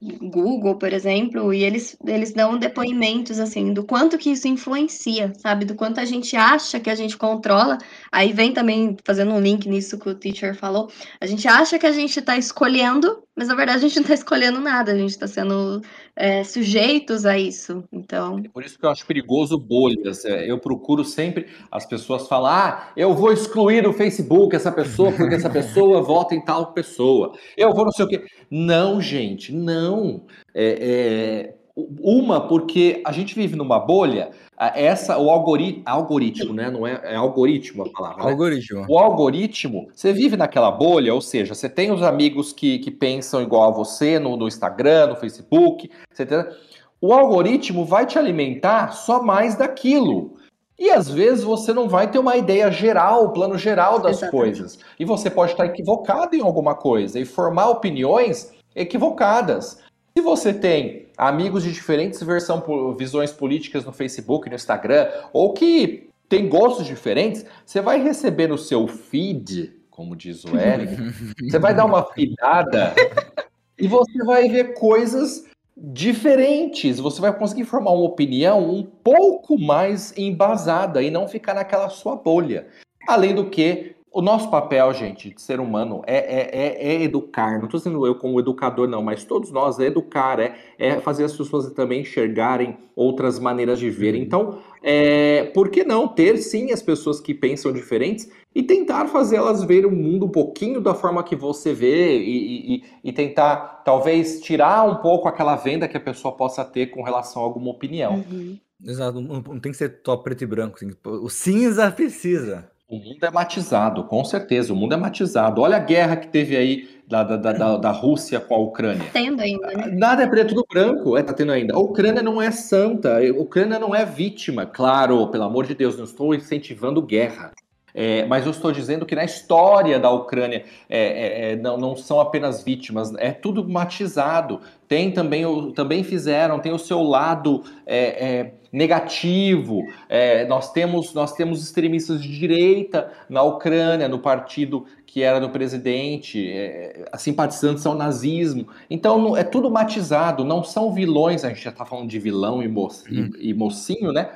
Google, por exemplo, e eles, eles dão depoimentos assim do quanto que isso influencia, sabe? Do quanto a gente acha que a gente controla. Aí vem também fazendo um link nisso que o teacher falou. A gente acha que a gente está escolhendo, mas na verdade a gente não está escolhendo nada, a gente está sendo é, sujeitos a isso. Então. É por isso que eu acho perigoso bolhas. É, eu procuro sempre as pessoas falar: ah, eu vou excluir o Facebook essa pessoa porque essa pessoa [LAUGHS] vota em tal pessoa. Eu vou não sei o quê. Não, gente, não. É, é uma, porque a gente vive numa bolha, essa, o algoritmo, algoritmo, né? Não é, é algoritmo a palavra. Né? Algoritmo. O algoritmo, você vive naquela bolha, ou seja, você tem os amigos que, que pensam igual a você no, no Instagram, no Facebook, etc. O algoritmo vai te alimentar só mais daquilo. E às vezes você não vai ter uma ideia geral, o plano geral das Exatamente. coisas. E você pode estar equivocado em alguma coisa e formar opiniões equivocadas. Se você tem amigos de diferentes versão, visões políticas no Facebook, no Instagram, ou que tem gostos diferentes, você vai receber no seu feed, como diz o Eric, [LAUGHS] você vai dar uma fidada e você vai ver coisas diferentes. Você vai conseguir formar uma opinião um pouco mais embasada e não ficar naquela sua bolha. Além do que, o nosso papel, gente, de ser humano, é, é, é, é educar. Não estou dizendo eu como educador, não, mas todos nós é educar, é, é fazer as pessoas também enxergarem outras maneiras de ver. Uhum. Então, é, por que não ter sim as pessoas que pensam diferentes e tentar fazer elas ver o mundo um pouquinho da forma que você vê e, e, e tentar, talvez, tirar um pouco aquela venda que a pessoa possa ter com relação a alguma opinião. Uhum. Exato, não, não, tem que ser top preto e branco. Assim. O cinza precisa. O mundo é matizado, com certeza. O mundo é matizado. Olha a guerra que teve aí da, da, da, da Rússia com a Ucrânia. Tendo ainda, né? Nada é preto do branco, é, tá tendo ainda. A Ucrânia não é santa, a Ucrânia não é vítima. Claro, pelo amor de Deus, não estou incentivando guerra. É, mas eu estou dizendo que na história da Ucrânia é, é, é não, não, são apenas vítimas, é tudo matizado. Tem também, o, também fizeram, tem o seu lado é, é, negativo. nós, temos, nós temos extremistas de direita na Ucrânia, no partido que era do presidente, simpatizantes ao nazismo. Então é tudo matizado, não são vilões, a gente já está falando de vilão e, mo hum. e, e mocinho, né?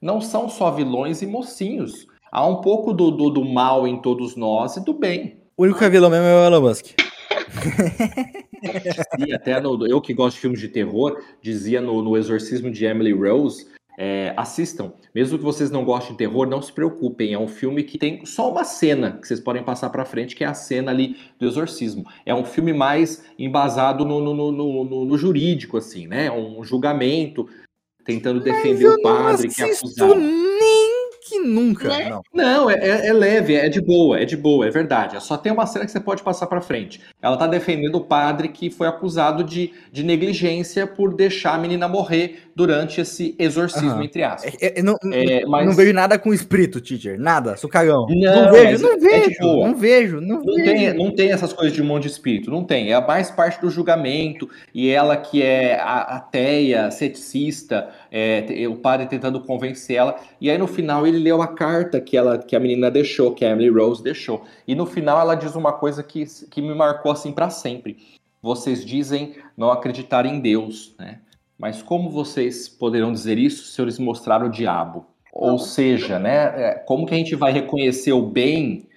Não são só vilões e mocinhos há um pouco do, do, do mal em todos nós e do bem. O único vilão mesmo é o Elon Musk. dizia até no, eu que gosto de filmes de terror, dizia no, no Exorcismo de Emily Rose, é, assistam. Mesmo que vocês não gostem de terror, não se preocupem. É um filme que tem só uma cena que vocês podem passar para frente, que é a cena ali do exorcismo. É um filme mais embasado no, no, no, no jurídico, assim, né? Um julgamento tentando defender o padre que é acusado. Que nunca. Né? Não, não é, é, é, leve, é de boa, é de boa, é verdade. É só tem uma cena que você pode passar para frente. Ela tá defendendo o padre que foi acusado de, de negligência por deixar a menina morrer durante esse exorcismo, uhum. entre aspas. É, é não, mas... não vejo nada com espírito, teacher. Nada, sou cagão. Não, não vejo, não vejo, não vejo, não, não vejo. Tem, não tem essas coisas de monte de espírito, não tem. É mais parte do julgamento. E ela que é ateia, ceticista, é, o padre tentando convencer ela. E aí no final ele leu a carta que, ela, que a menina deixou, que a Emily Rose deixou. E no final ela diz uma coisa que, que me marcou assim para sempre. Vocês dizem não acreditar em Deus, né? Mas como vocês poderão dizer isso se eles mostraram o diabo? Ou seja, né? É, como que a gente vai reconhecer o bem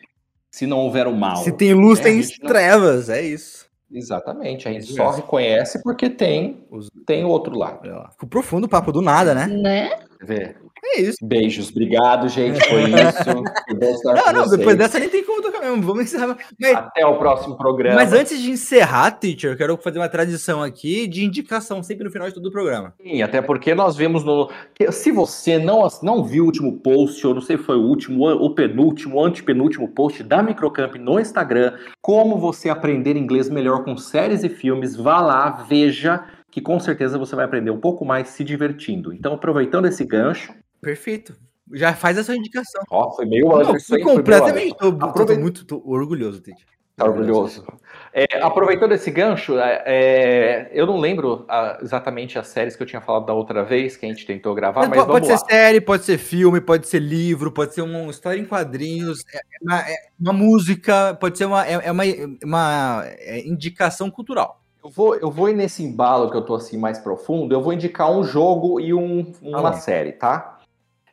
se não houver o mal? Se tem luz, né? tem trevas, é isso. Exatamente, a gente é só reconhece porque tem, tem o outro lado. Ficou profundo o papo do nada, né? Né? Vê. É isso. Beijos, obrigado, gente. [LAUGHS] Foi isso. não, não, depois dessa nem tem como mesmo. Vamos encerrar. Mas... Até o próximo programa. Mas antes de encerrar, teacher, eu quero fazer uma tradição aqui de indicação sempre no final de todo o programa. Sim, até porque nós vimos no. Se você não, não viu o último post, ou não sei se foi o último, o penúltimo, o antepenúltimo post da Microcamp no Instagram, como você aprender inglês melhor com séries e filmes, vá lá, veja que com certeza você vai aprender um pouco mais se divertindo. Então, aproveitando esse gancho, Perfeito. Já faz a sua indicação. Ó, foi meio Anderson. completamente. Tô, tô, tô, muito tô orgulhoso, Tite. Tá orgulhoso. É, aproveitando esse gancho, é, é eu não lembro a, exatamente as séries que eu tinha falado da outra vez que a gente tentou gravar, mas, mas pode ser série, pode ser filme, pode ser livro, pode ser uma história em quadrinhos, é, é uma, é uma música, pode ser uma, é, uma, uma indicação cultural. Eu vou, eu vou ir nesse embalo que eu tô assim mais profundo, eu vou indicar um jogo e um, uma ah, série, tá?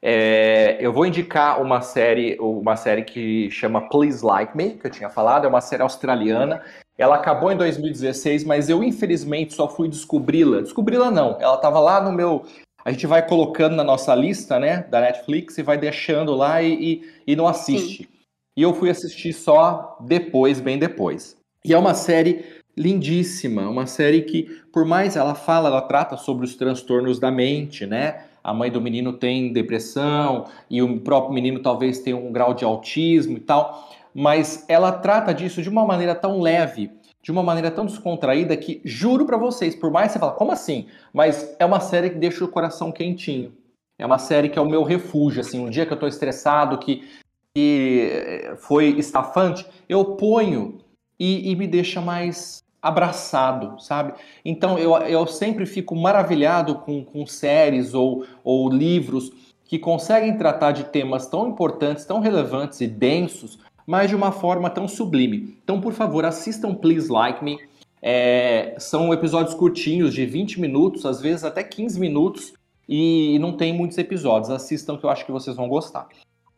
É, eu vou indicar uma série, uma série que chama Please Like Me, que eu tinha falado, é uma série australiana. Ela acabou em 2016, mas eu infelizmente só fui descobri-la. Descobri-la não, ela estava lá no meu. A gente vai colocando na nossa lista, né, da Netflix e vai deixando lá e, e, e não assiste. Sim. E eu fui assistir só depois, bem depois. E é uma série lindíssima, uma série que, por mais ela fala, ela trata sobre os transtornos da mente, né? A mãe do menino tem depressão e o próprio menino talvez tenha um grau de autismo e tal, mas ela trata disso de uma maneira tão leve, de uma maneira tão descontraída que juro para vocês, por mais que você fala, como assim? Mas é uma série que deixa o coração quentinho. É uma série que é o meu refúgio, assim, um dia que eu tô estressado, que, que foi estafante, eu ponho e, e me deixa mais abraçado, sabe? Então eu, eu sempre fico maravilhado com, com séries ou, ou livros que conseguem tratar de temas tão importantes, tão relevantes e densos, mas de uma forma tão sublime. Então, por favor, assistam Please Like Me. É, são episódios curtinhos, de 20 minutos, às vezes até 15 minutos, e não tem muitos episódios. Assistam que eu acho que vocês vão gostar.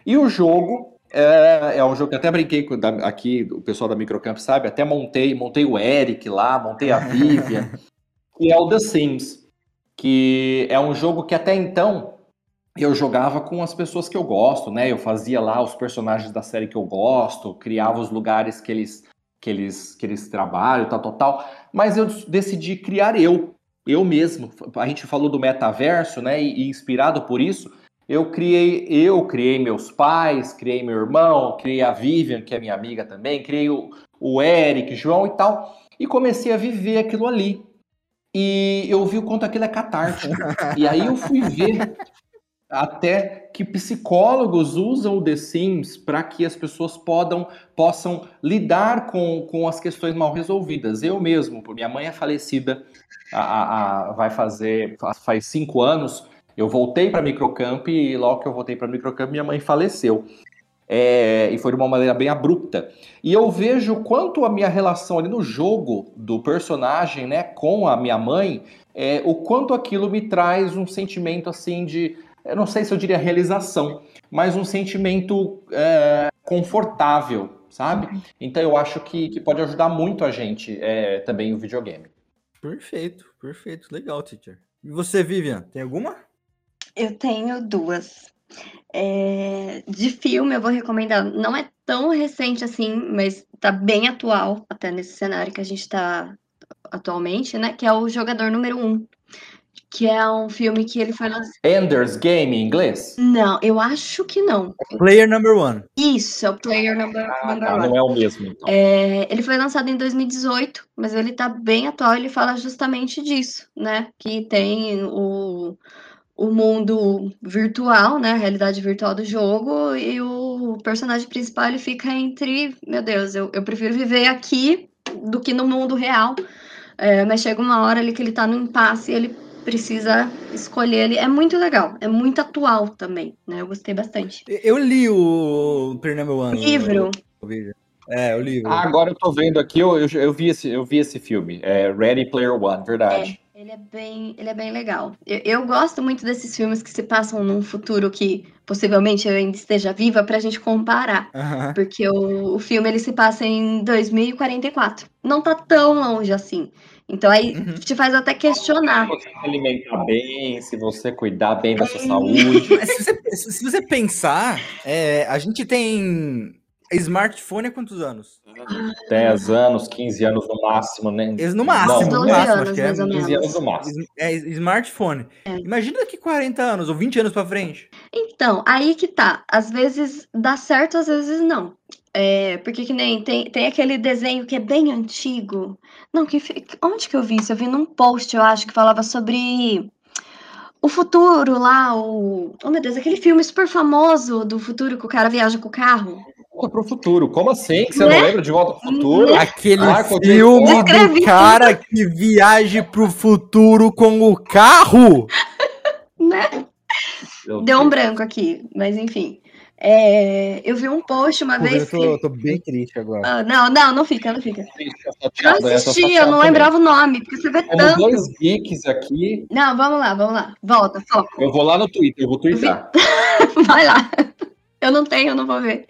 E o jogo é, é um jogo que até brinquei com, aqui, o pessoal da Microcamp sabe, até montei, montei o Eric lá, montei a Vivian, [LAUGHS] e é o The Sims, que é um jogo que até então eu jogava com as pessoas que eu gosto, né? Eu fazia lá os personagens da série que eu gosto, criava os lugares que eles que eles que eles trabalham, tal, tal, tal. Mas eu decidi criar eu, eu mesmo. A gente falou do metaverso, né? E, e inspirado por isso, eu criei, eu criei meus pais, criei meu irmão, criei a Vivian, que é minha amiga também, criei o, o Eric, João e tal, e comecei a viver aquilo ali. E eu vi o quanto aquilo é catártico. e aí eu fui ver até que psicólogos usam o The Sims para que as pessoas podam, possam lidar com, com as questões mal resolvidas. Eu mesmo, minha mãe é falecida, a, a, a vai fazer faz cinco anos, eu voltei para Microcamp e logo que eu voltei para Microcamp, minha mãe faleceu. É, e foi de uma maneira bem abrupta. E eu vejo quanto a minha relação ali no jogo do personagem, né, com a minha mãe, é, o quanto aquilo me traz um sentimento assim de eu não sei se eu diria realização, mas um sentimento é, confortável, sabe? Então eu acho que, que pode ajudar muito a gente é, também o videogame. Perfeito, perfeito. Legal, teacher. E você, Vivian, tem alguma? Eu tenho duas. É, de filme, eu vou recomendar. Não é tão recente assim, mas tá bem atual, até nesse cenário que a gente tá atualmente, né? Que é o Jogador Número 1. Um, que é um filme que ele foi lançado. Ender's Game em inglês? Não, eu acho que não. Player Number One. Isso, é o Player Number, Ah, number tá, One. não é o mesmo. Então. É, ele foi lançado em 2018, mas ele tá bem atual, ele fala justamente disso, né? Que tem o, o mundo virtual, né? A realidade virtual do jogo, e o personagem principal ele fica entre, meu Deus, eu, eu prefiro viver aqui do que no mundo real. É, mas chega uma hora ali que ele tá no impasse e ele precisa escolher ele. É muito legal, é muito atual também, né? Eu gostei bastante. Eu li o Player Number One. Livro. É, o livro. Ah, agora eu tô vendo aqui, eu, eu, eu vi, esse, eu vi esse filme. É Ready Player One, verdade. Ele é bem, ele é bem legal. Eu, eu gosto muito desses filmes que se passam num futuro que possivelmente eu ainda esteja viva pra gente comparar. Aham. Porque o, o filme ele se passa em 2044. Não tá tão longe assim. Então aí Uhum. te faz até questionar. Se você se alimentar bem, se você cuidar bem da sua saúde. Mas se você, se você pensar, é, a gente tem smartphone há quantos anos? 10 anos, 15 anos no máximo, né? No máximo, Não, no 12 máximo, anos, acho que é. mais ou 15 menos. anos no máximo. É, smartphone. É. Imagina daqui 40 anos ou 20 anos pra frente. Então, aí que tá. Às vezes dá certo, às vezes não. É, porque que nem tem, tem aquele desenho que é bem antigo. Não, que, onde que eu vi isso? Eu vi num post, eu acho, que falava sobre o futuro lá, o. Oh, meu Deus, aquele filme super famoso do futuro que o cara viaja com o carro. Volta pro futuro. Como assim? Que você Né? não lembra de Volta pro Futuro? Aquele Ah, filme do cara que viaja pro futuro com o carro. [LAUGHS] Né? Deu um branco aqui, mas enfim. É, eu vi um post uma Pô, eu vez tô, que. eu tô bem triste agora. Ah, não, não, não fica, não fica. Eu assisti, eu não lembrava o nome, porque você vê Como tanto. dois geeks aqui, Não, vamos lá, vamos lá. Volta, foco. eu vou lá no Twitter, eu vou twittar. [LAUGHS] Vai lá. Eu não tenho, eu não vou ver.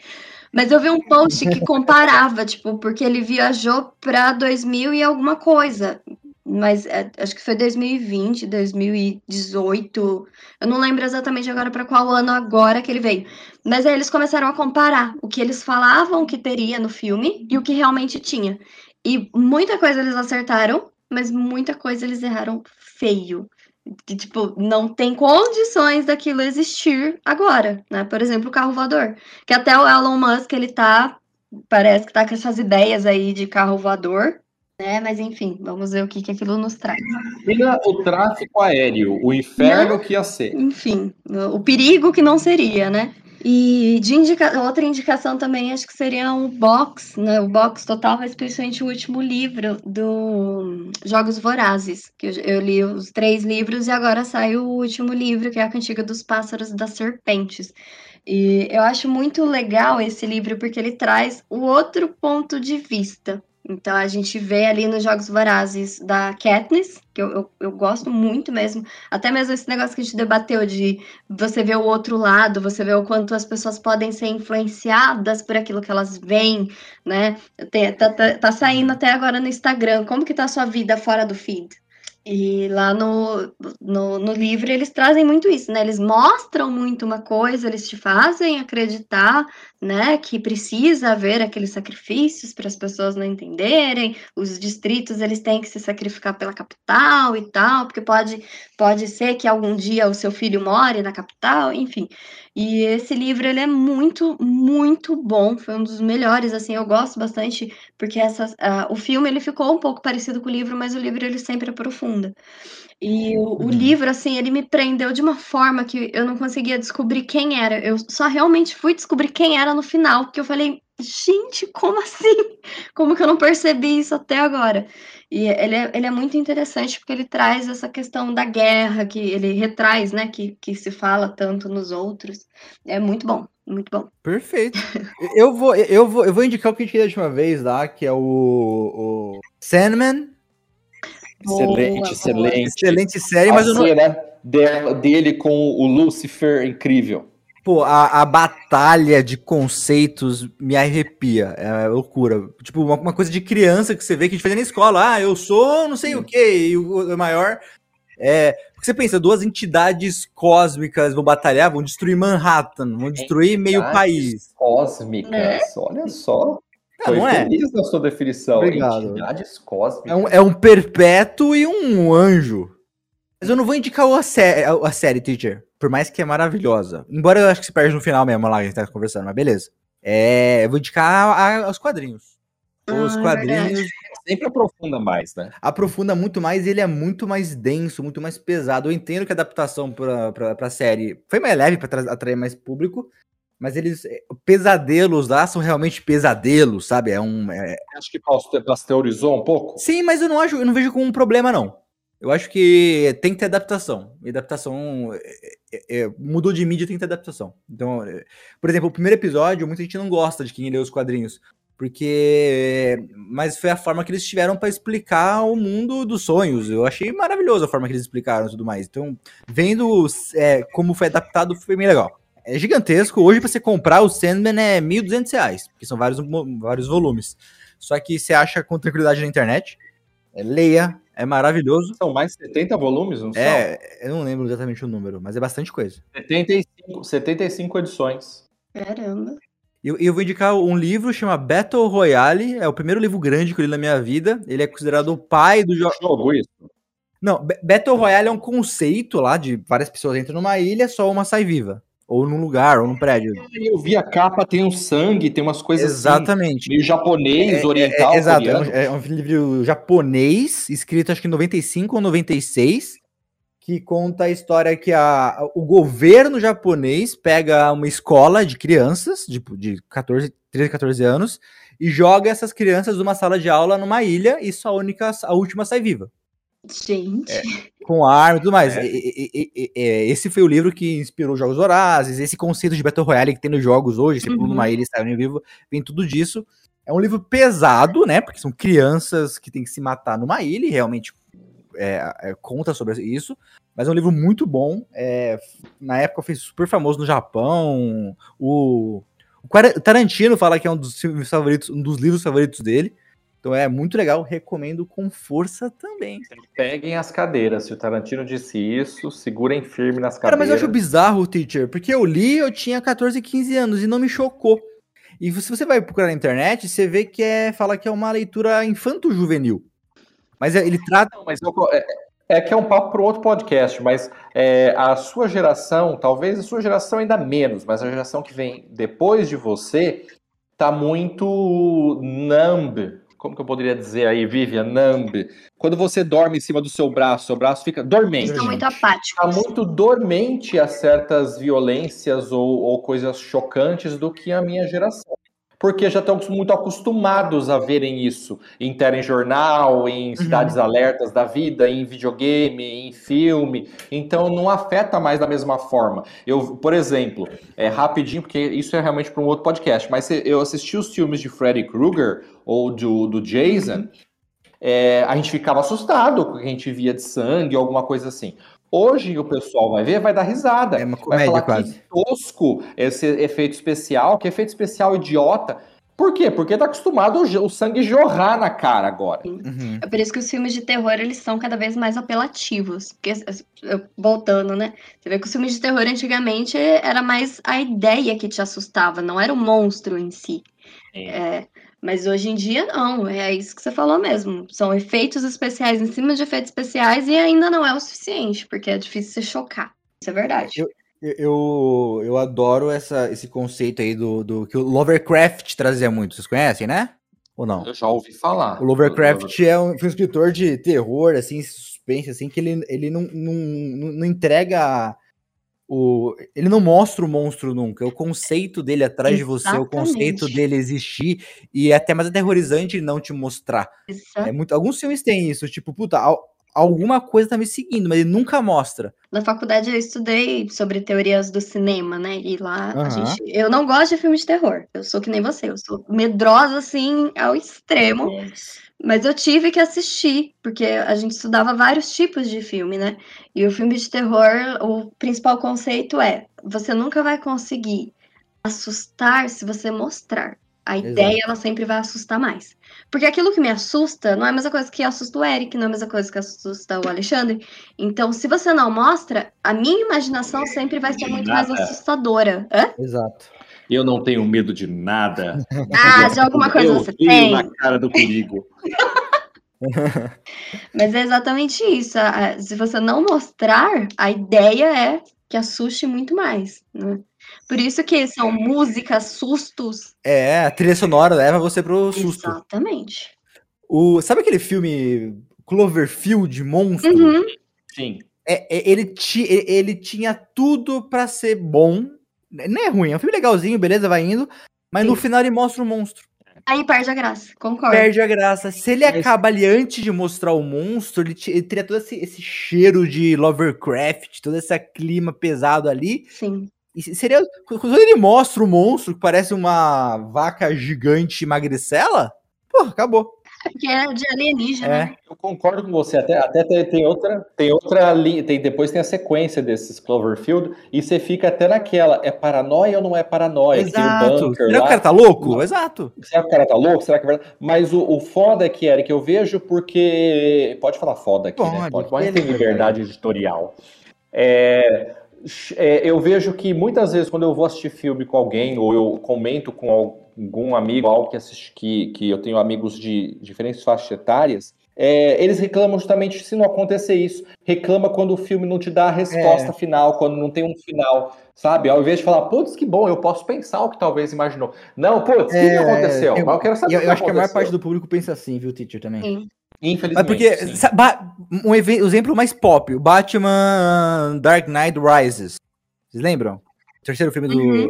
Mas eu vi um post que comparava, tipo, porque ele viajou para 2000 e alguma coisa. Mas é, acho que foi 2020, 2018. Eu não lembro exatamente agora para qual ano agora que ele veio. Mas aí eles começaram a comparar o que eles falavam que teria no filme e o que realmente tinha. E muita coisa eles acertaram, mas muita coisa eles erraram feio que, tipo, não tem condições daquilo existir agora, né? Por exemplo, o carro voador. Que até o Elon Musk, ele tá, parece que tá com essas ideias aí de carro voador, né? Mas enfim, vamos ver o que que aquilo nos traz. Imagina o tráfico aéreo, o inferno que ia ser. Enfim, o perigo que não seria, né? E de indica... outra indicação também acho que seria o box, né? O box total, mas principalmente o último livro do Jogos Vorazes, que eu, eu li os três livros e agora sai o último livro, que é a Cantiga dos Pássaros e das Serpentes. E eu acho muito legal esse livro porque ele traz o outro ponto de vista. Então a gente vê ali nos Jogos Vorazes da Katniss, que eu, eu, eu gosto muito mesmo, até mesmo esse negócio que a gente debateu de você ver o outro lado, você ver o quanto as pessoas podem ser influenciadas por aquilo que elas veem, né? Tá, tá, tá saindo até agora no Instagram, como que tá a sua vida fora do feed? E lá no, no, no livro eles trazem muito isso, né? Eles mostram muito uma coisa, eles te fazem acreditar, né, que precisa haver aqueles sacrifícios para as pessoas não entenderem, os distritos eles têm que se sacrificar pela capital e tal, porque pode, pode ser que algum dia o seu filho more na capital, enfim. E esse livro ele é muito, muito bom, foi um dos melhores, assim, eu gosto bastante, porque essas, ah, o filme ele ficou um pouco parecido com o livro, mas o livro ele sempre aprofunda. E o, o Uhum. livro, assim, ele me prendeu de uma forma que eu não conseguia descobrir quem era. Eu só realmente fui descobrir quem era no final, porque eu falei, gente, como assim? [LAUGHS] Como que eu não percebi isso até agora? E ele é, ele é muito interessante porque ele traz essa questão da guerra, que ele retraz, né, que, que se fala tanto nos outros. É muito bom, muito bom. Perfeito. [LAUGHS] Eu vou, eu vou, eu vou indicar o que a gente fez da última vez lá, que é o, o Sandman. Excelente, Boa, excelente. Excelente série, A mas eu não. cena dela- dele com o Lucifer incrível. Pô, a, a batalha de conceitos me arrepia. É loucura. Tipo, uma, uma coisa de criança que você vê que a gente fazia na escola. Ah, eu sou não sei o quê. E o, o maior. É. Porque você pensa, duas entidades cósmicas vão batalhar, vão destruir Manhattan, vão destruir meio Entidades país. Cósmicas, olha só. Ah, Foi não é? feliz na sua definição. Obrigado. Entidades cósmicas. É um, é um perpétuo e um anjo. Mas eu não vou indicar a, sé a, a série, teacher. Por mais que é maravilhosa. Embora eu acho que se perde no final mesmo lá que a gente tá conversando, mas beleza. É, eu vou indicar a- os quadrinhos. Os Ah, é quadrinhos verdade. Sempre aprofunda mais, né? aprofunda muito mais e ele é muito mais denso, muito mais pesado. Eu entendo que a adaptação pra, pra, pra série foi mais leve pra tra- atrair mais público, mas eles. eh, Pesadelos lá são realmente pesadelos, sabe? É um. é- Acho que paste- pasteurizou um pouco. Sim, mas eu não acho, eu não vejo como um problema, não. Eu acho que tem que ter adaptação. E adaptação. é, é, mudou de mídia, tem que ter adaptação. Então, por exemplo, o primeiro episódio, muita gente não gosta de quem lê os quadrinhos. Porque. Mas foi a forma que eles tiveram pra explicar o mundo dos sonhos. Eu achei maravilhoso a forma que eles explicaram e tudo mais. Então, vendo é, como foi adaptado, foi bem legal. É gigantesco. Hoje, pra você comprar o Sandman é 1.200 reais, porque são vários, vários volumes. Só que você acha com tranquilidade na internet. É, leia, é maravilhoso. São mais 70 volumes, não são? É, eu não lembro exatamente o número, mas é bastante coisa. 75, 75 edições. Caramba. E eu, eu vou indicar um livro chama Battle Royale, é o primeiro livro grande que eu li na minha vida. Ele é considerado o pai do jogo. Jogo isso. Não, Ba- Battle Royale é um conceito lá de várias pessoas entram numa ilha, só uma sai viva. Ou num lugar, ou num prédio. Eu vi a capa, tem um sangue, tem umas coisas assim, Exatamente. meio japonês, oriental, É, exato, é um, coreano. é um livro japonês, escrito acho que em 95 ou 96, que conta a história que a, o governo japonês pega uma escola de crianças, tipo, de 14, 13, 14 anos, e joga essas crianças numa sala de aula numa ilha e só a única, a última sai viva. Gente. Com arma e tudo mais. É. E- e- e- e- e- esse foi o livro que inspirou os Jogos Horazes, esse conceito de Battle Royale que tem nos jogos hoje, você pula Uhum. numa ilha e sai vivo, vem tudo disso. É um livro pesado, né? Porque são crianças que têm que se matar numa ilha e realmente é, é, conta sobre isso. Mas é um livro muito bom. é, na época foi super famoso no Japão. O, o Tarantino fala que é um dos filmes favoritos, um dos livros favoritos dele. Então é muito legal, recomendo com força também. Peguem as cadeiras. Se o Tarantino disse isso, segurem firme nas Cara, mas cadeiras. eu acho bizarro, teacher, porque eu li, eu tinha 14, 15 anos e não me chocou. E se você vai procurar na internet, você vê que é, fala que é uma leitura infanto-juvenil. Mas é- ele trata. Não, mas eu- é, é que é um papo para outro podcast, mas é, a sua geração, talvez a sua geração ainda menos, mas a geração que vem depois de você tá muito numb. Como que eu poderia dizer aí, Vivian? Numb. Quando você dorme em cima do seu braço, seu braço fica dormente. estão muito Está apáticos. muito dormente a certas violências ou, ou coisas chocantes do que a minha geração. Porque já estão muito acostumados a verem isso em telejornal, em cidades alertas da vida, em videogame, em filme. Então não afeta mais da mesma forma. Eu, por exemplo, é rapidinho, porque isso é realmente para um outro podcast, mas eu assisti os filmes de Freddy Krueger ou do, do Jason, é, a gente ficava assustado com o que a gente via de sangue, alguma coisa assim. Hoje o pessoal vai ver, vai dar risada. É uma vai comédia falar quase. que tosco esse efeito especial, que efeito especial idiota. Por quê? Porque tá acostumado o, sangue jorrar na cara agora. Uhum. É por isso que os filmes de terror, eles são cada vez mais apelativos. Porque, voltando, né? Você vê que os filmes de terror antigamente era mais a ideia que te assustava, não era o monstro em si. É, mas hoje em dia, não. É isso que você falou mesmo. São efeitos especiais em cima de efeitos especiais e ainda não é o suficiente, porque é difícil se chocar. Isso é verdade. Eu- Eu, eu adoro essa, esse conceito aí do, do que o Lovecraft trazia muito. Vocês conhecem, né? Ou não? Eu já ouvi falar. O Lovecraft é um, foi um escritor de terror, assim, suspense, assim, que ele, ele não, não, não, não entrega o. Ele não mostra o monstro nunca. É o conceito dele atrás de você, o conceito Exatamente. dele existir. E é até mais aterrorizante ele não te mostrar. É muito, alguns filmes têm isso, tipo, puta, al- alguma coisa tá me seguindo, mas ele nunca mostra. Na faculdade eu estudei sobre teorias do cinema, né? E lá a Aham. gente. Eu não gosto de filme de terror. Eu sou que nem você. Eu sou medrosa, assim, ao extremo. Mas eu tive que assistir, porque a gente estudava vários tipos de filme, né? E o filme de terror, o principal conceito é: você nunca vai conseguir assustar se você mostrar. A Exato. ideia, ela sempre vai assustar mais. Porque aquilo que me assusta não é a mesma coisa que assusta o Eric, não é a mesma coisa que assusta o Alexandre. Então, se você não mostra, a minha imaginação sempre vai ser muito mais assustadora. Hã? Exato. Eu não tenho medo de nada. [LAUGHS] Ah, de alguma coisa eu você tem. na cara do perigo. [LAUGHS] Mas é exatamente isso. Se você não mostrar, a ideia é que assuste muito mais. Né? Por isso que são músicas, sustos. É, a trilha sonora leva você pro susto. Exatamente. O, sabe aquele filme Cloverfield Monstro? Uhum. Sim. É, é, ele, ti, ele tinha tudo pra ser bom. Não é ruim, é um filme legalzinho, beleza, vai indo. Mas no Sim. final ele mostra o monstro. Aí perde a graça, concordo. Perde a graça. Se ele Mas- acaba ali antes de mostrar o monstro, ele, ele teria todo esse, esse cheiro de Lovecraft, todo esse clima pesado ali. Sim. E se- seria. Quando ele mostra o monstro, que parece uma vaca gigante magricela, pô, acabou. Porque é de alienígena. É. né? Eu concordo com você. Até, até tem, tem outra, tem outra linha, tem, depois tem a sequência desses Cloverfield, e você fica até naquela, é paranoia ou não é paranoia? Que Exato. bunker Será que o cara tá louco? Exato. Será que o cara tá louco? Será que é verdade? Mas o, o foda é que, Eric, eu vejo porque. Pode falar foda aqui, né? Pode, Pode, pode ter liberdade editorial. É, é, eu vejo que muitas vezes, quando eu vou assistir filme com alguém, ou eu comento com algum amigo, algo que, assiste, que, que eu tenho amigos de diferentes faixas etárias, é, eles reclamam justamente se não acontecer isso. Reclama quando o filme não te dá a resposta final, quando não tem um final, sabe? Ao invés de falar, putz, que bom, eu posso pensar o que talvez imaginou. Não, putz, o que, que aconteceu? eu, Mas eu quero saber eu- o que eu acho que a maior aconteceu. parte do público pensa assim, viu, teacher, também. Sim. Infelizmente. Mas porque, um exemplo mais pop, o Batman Dark Knight Rises. Vocês lembram? O terceiro filme do. Uhum.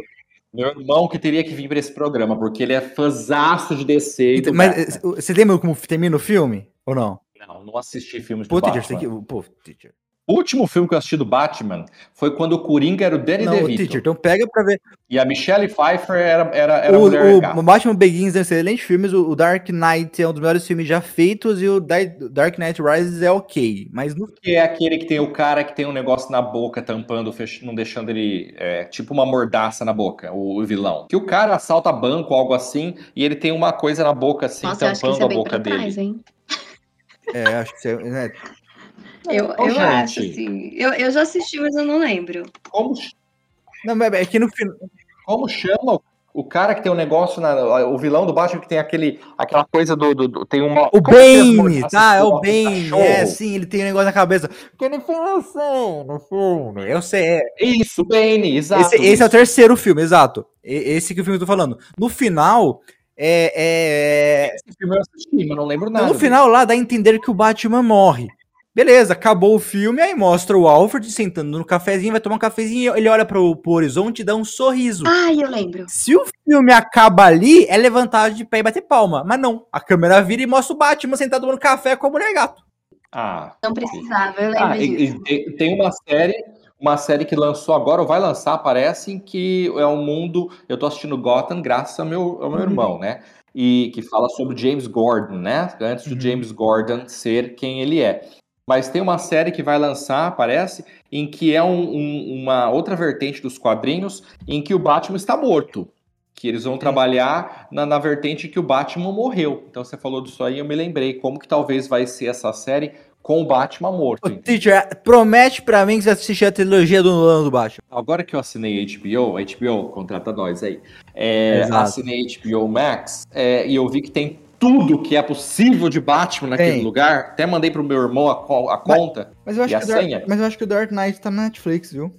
Meu irmão que teria que vir pra esse programa, porque ele é fãzaço de DC e do Mas Batman. vocês lembram como termina o filme? Ou não? Não, não assisti filmes Pô, do teacher, Batman. você tem que. Pô, teacher. O último filme que eu assisti do Batman foi quando o Coringa era o Danny Não, DeVito. teacher, então pega pra ver. E a Michelle Pfeiffer era, era, era a O, mulher o gata. Batman Begins é um excelente filme, o o Dark Knight é um dos melhores filmes já feitos e o Dark Knight Rises é ok. Mas no Que é aquele que tem o cara que tem um negócio na boca, tampando, fech- não deixando ele. É, tipo uma mordaça na boca, o, o vilão. Que o cara assalta banco, algo assim, e ele tem uma coisa na boca, assim, Nossa, eu acho que tampando isso é a boca dele. trás? É, acho que você. né, Eu, eu gente. acho, assim. Eu, eu já assisti, mas eu não lembro. Como, Não, mas é que no final. como chama o- o cara que tem um negócio, na, o vilão do Batman que tem aquele, aquela coisa do. do- do- tem uma. O é Bane, tá? É o Bane. É, sim, ele tem um negócio na cabeça. Que ele fala assim, no filme. Eu sei, é. Isso, Bane, exato. Esse, esse é o terceiro filme, exato. Esse que o filme que eu tô falando. No final, é. é- Esse filme eu assisti, mas não lembro nada. no final lá dá a entender que o Batman morre. Beleza, acabou o filme, aí mostra o Alfred sentando no cafezinho, vai tomar um cafezinho, ele olha pro, pro horizonte e dá um sorriso. Ai, eu lembro. Se o filme acaba ali, é levantar de pé e bater palma. Mas não, a câmera vira e mostra o Batman sentado tomando café com a mulher gato. Ah, Não precisava, eu lembro Ah, e- disso. e- e tem uma série, uma série que lançou agora, ou vai lançar, parece, em que é um mundo. Eu tô assistindo Gotham graças ao meu, ao meu Uhum. irmão, né? E que fala sobre James Gordon, né? Antes do Uhum. James Gordon ser quem ele é. Mas tem uma série que vai lançar, parece, em que é um- um- uma outra vertente dos quadrinhos, em que o Batman está morto. Que eles vão trabalhar na, na vertente que o Batman morreu. Então você falou disso aí, eu me lembrei. Como que talvez vai ser essa série com o Batman morto? Ô, teacher, promete pra mim que você vai assistir a trilogia do Nolan do Batman. Agora que eu assinei HBO, HBO contrata nós aí, é, assinei HBO Max é, e eu vi que tem tudo que é possível de Batman naquele Tem. lugar. Até mandei pro meu irmão a, co- a conta. Mas eu, acho E a que o Dark, senha? mas eu acho que o Dark Knight tá na Netflix, viu?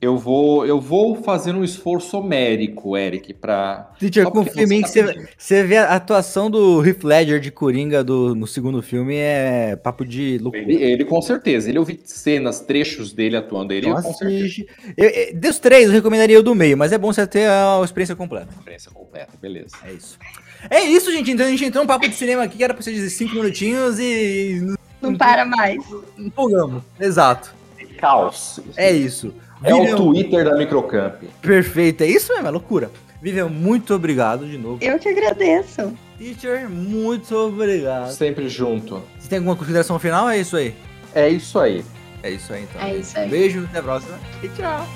Eu vou, eu vou fazer um esforço homérico, Eric, pra. Teacher, confia em mim que você você, vê a atuação do Heath Ledger de Coringa do, no segundo filme é papo de loucura. Ele, ele com certeza. Ele eu vi cenas, trechos dele atuando. Ele Então com certeza. Eu, eu, dos três, eu recomendaria o do meio, mas é bom você ter a experiência completa. Experiência completa, beleza. É isso. É isso, gente. Então a gente entrou um papo de cinema aqui que era pra ser de 5 minutinhos e Não para mais. empolgamos. Exato. Caos. É isso. É o Vivian, Twitter da Microcamp. perfeito. É isso mesmo, é loucura. Vivian, muito obrigado de novo. Eu que agradeço. Teacher, muito obrigado. Sempre junto. Você tem alguma consideração final? É isso aí. É isso aí. É isso aí, então. É isso aí. Beijo, até a próxima e tchau.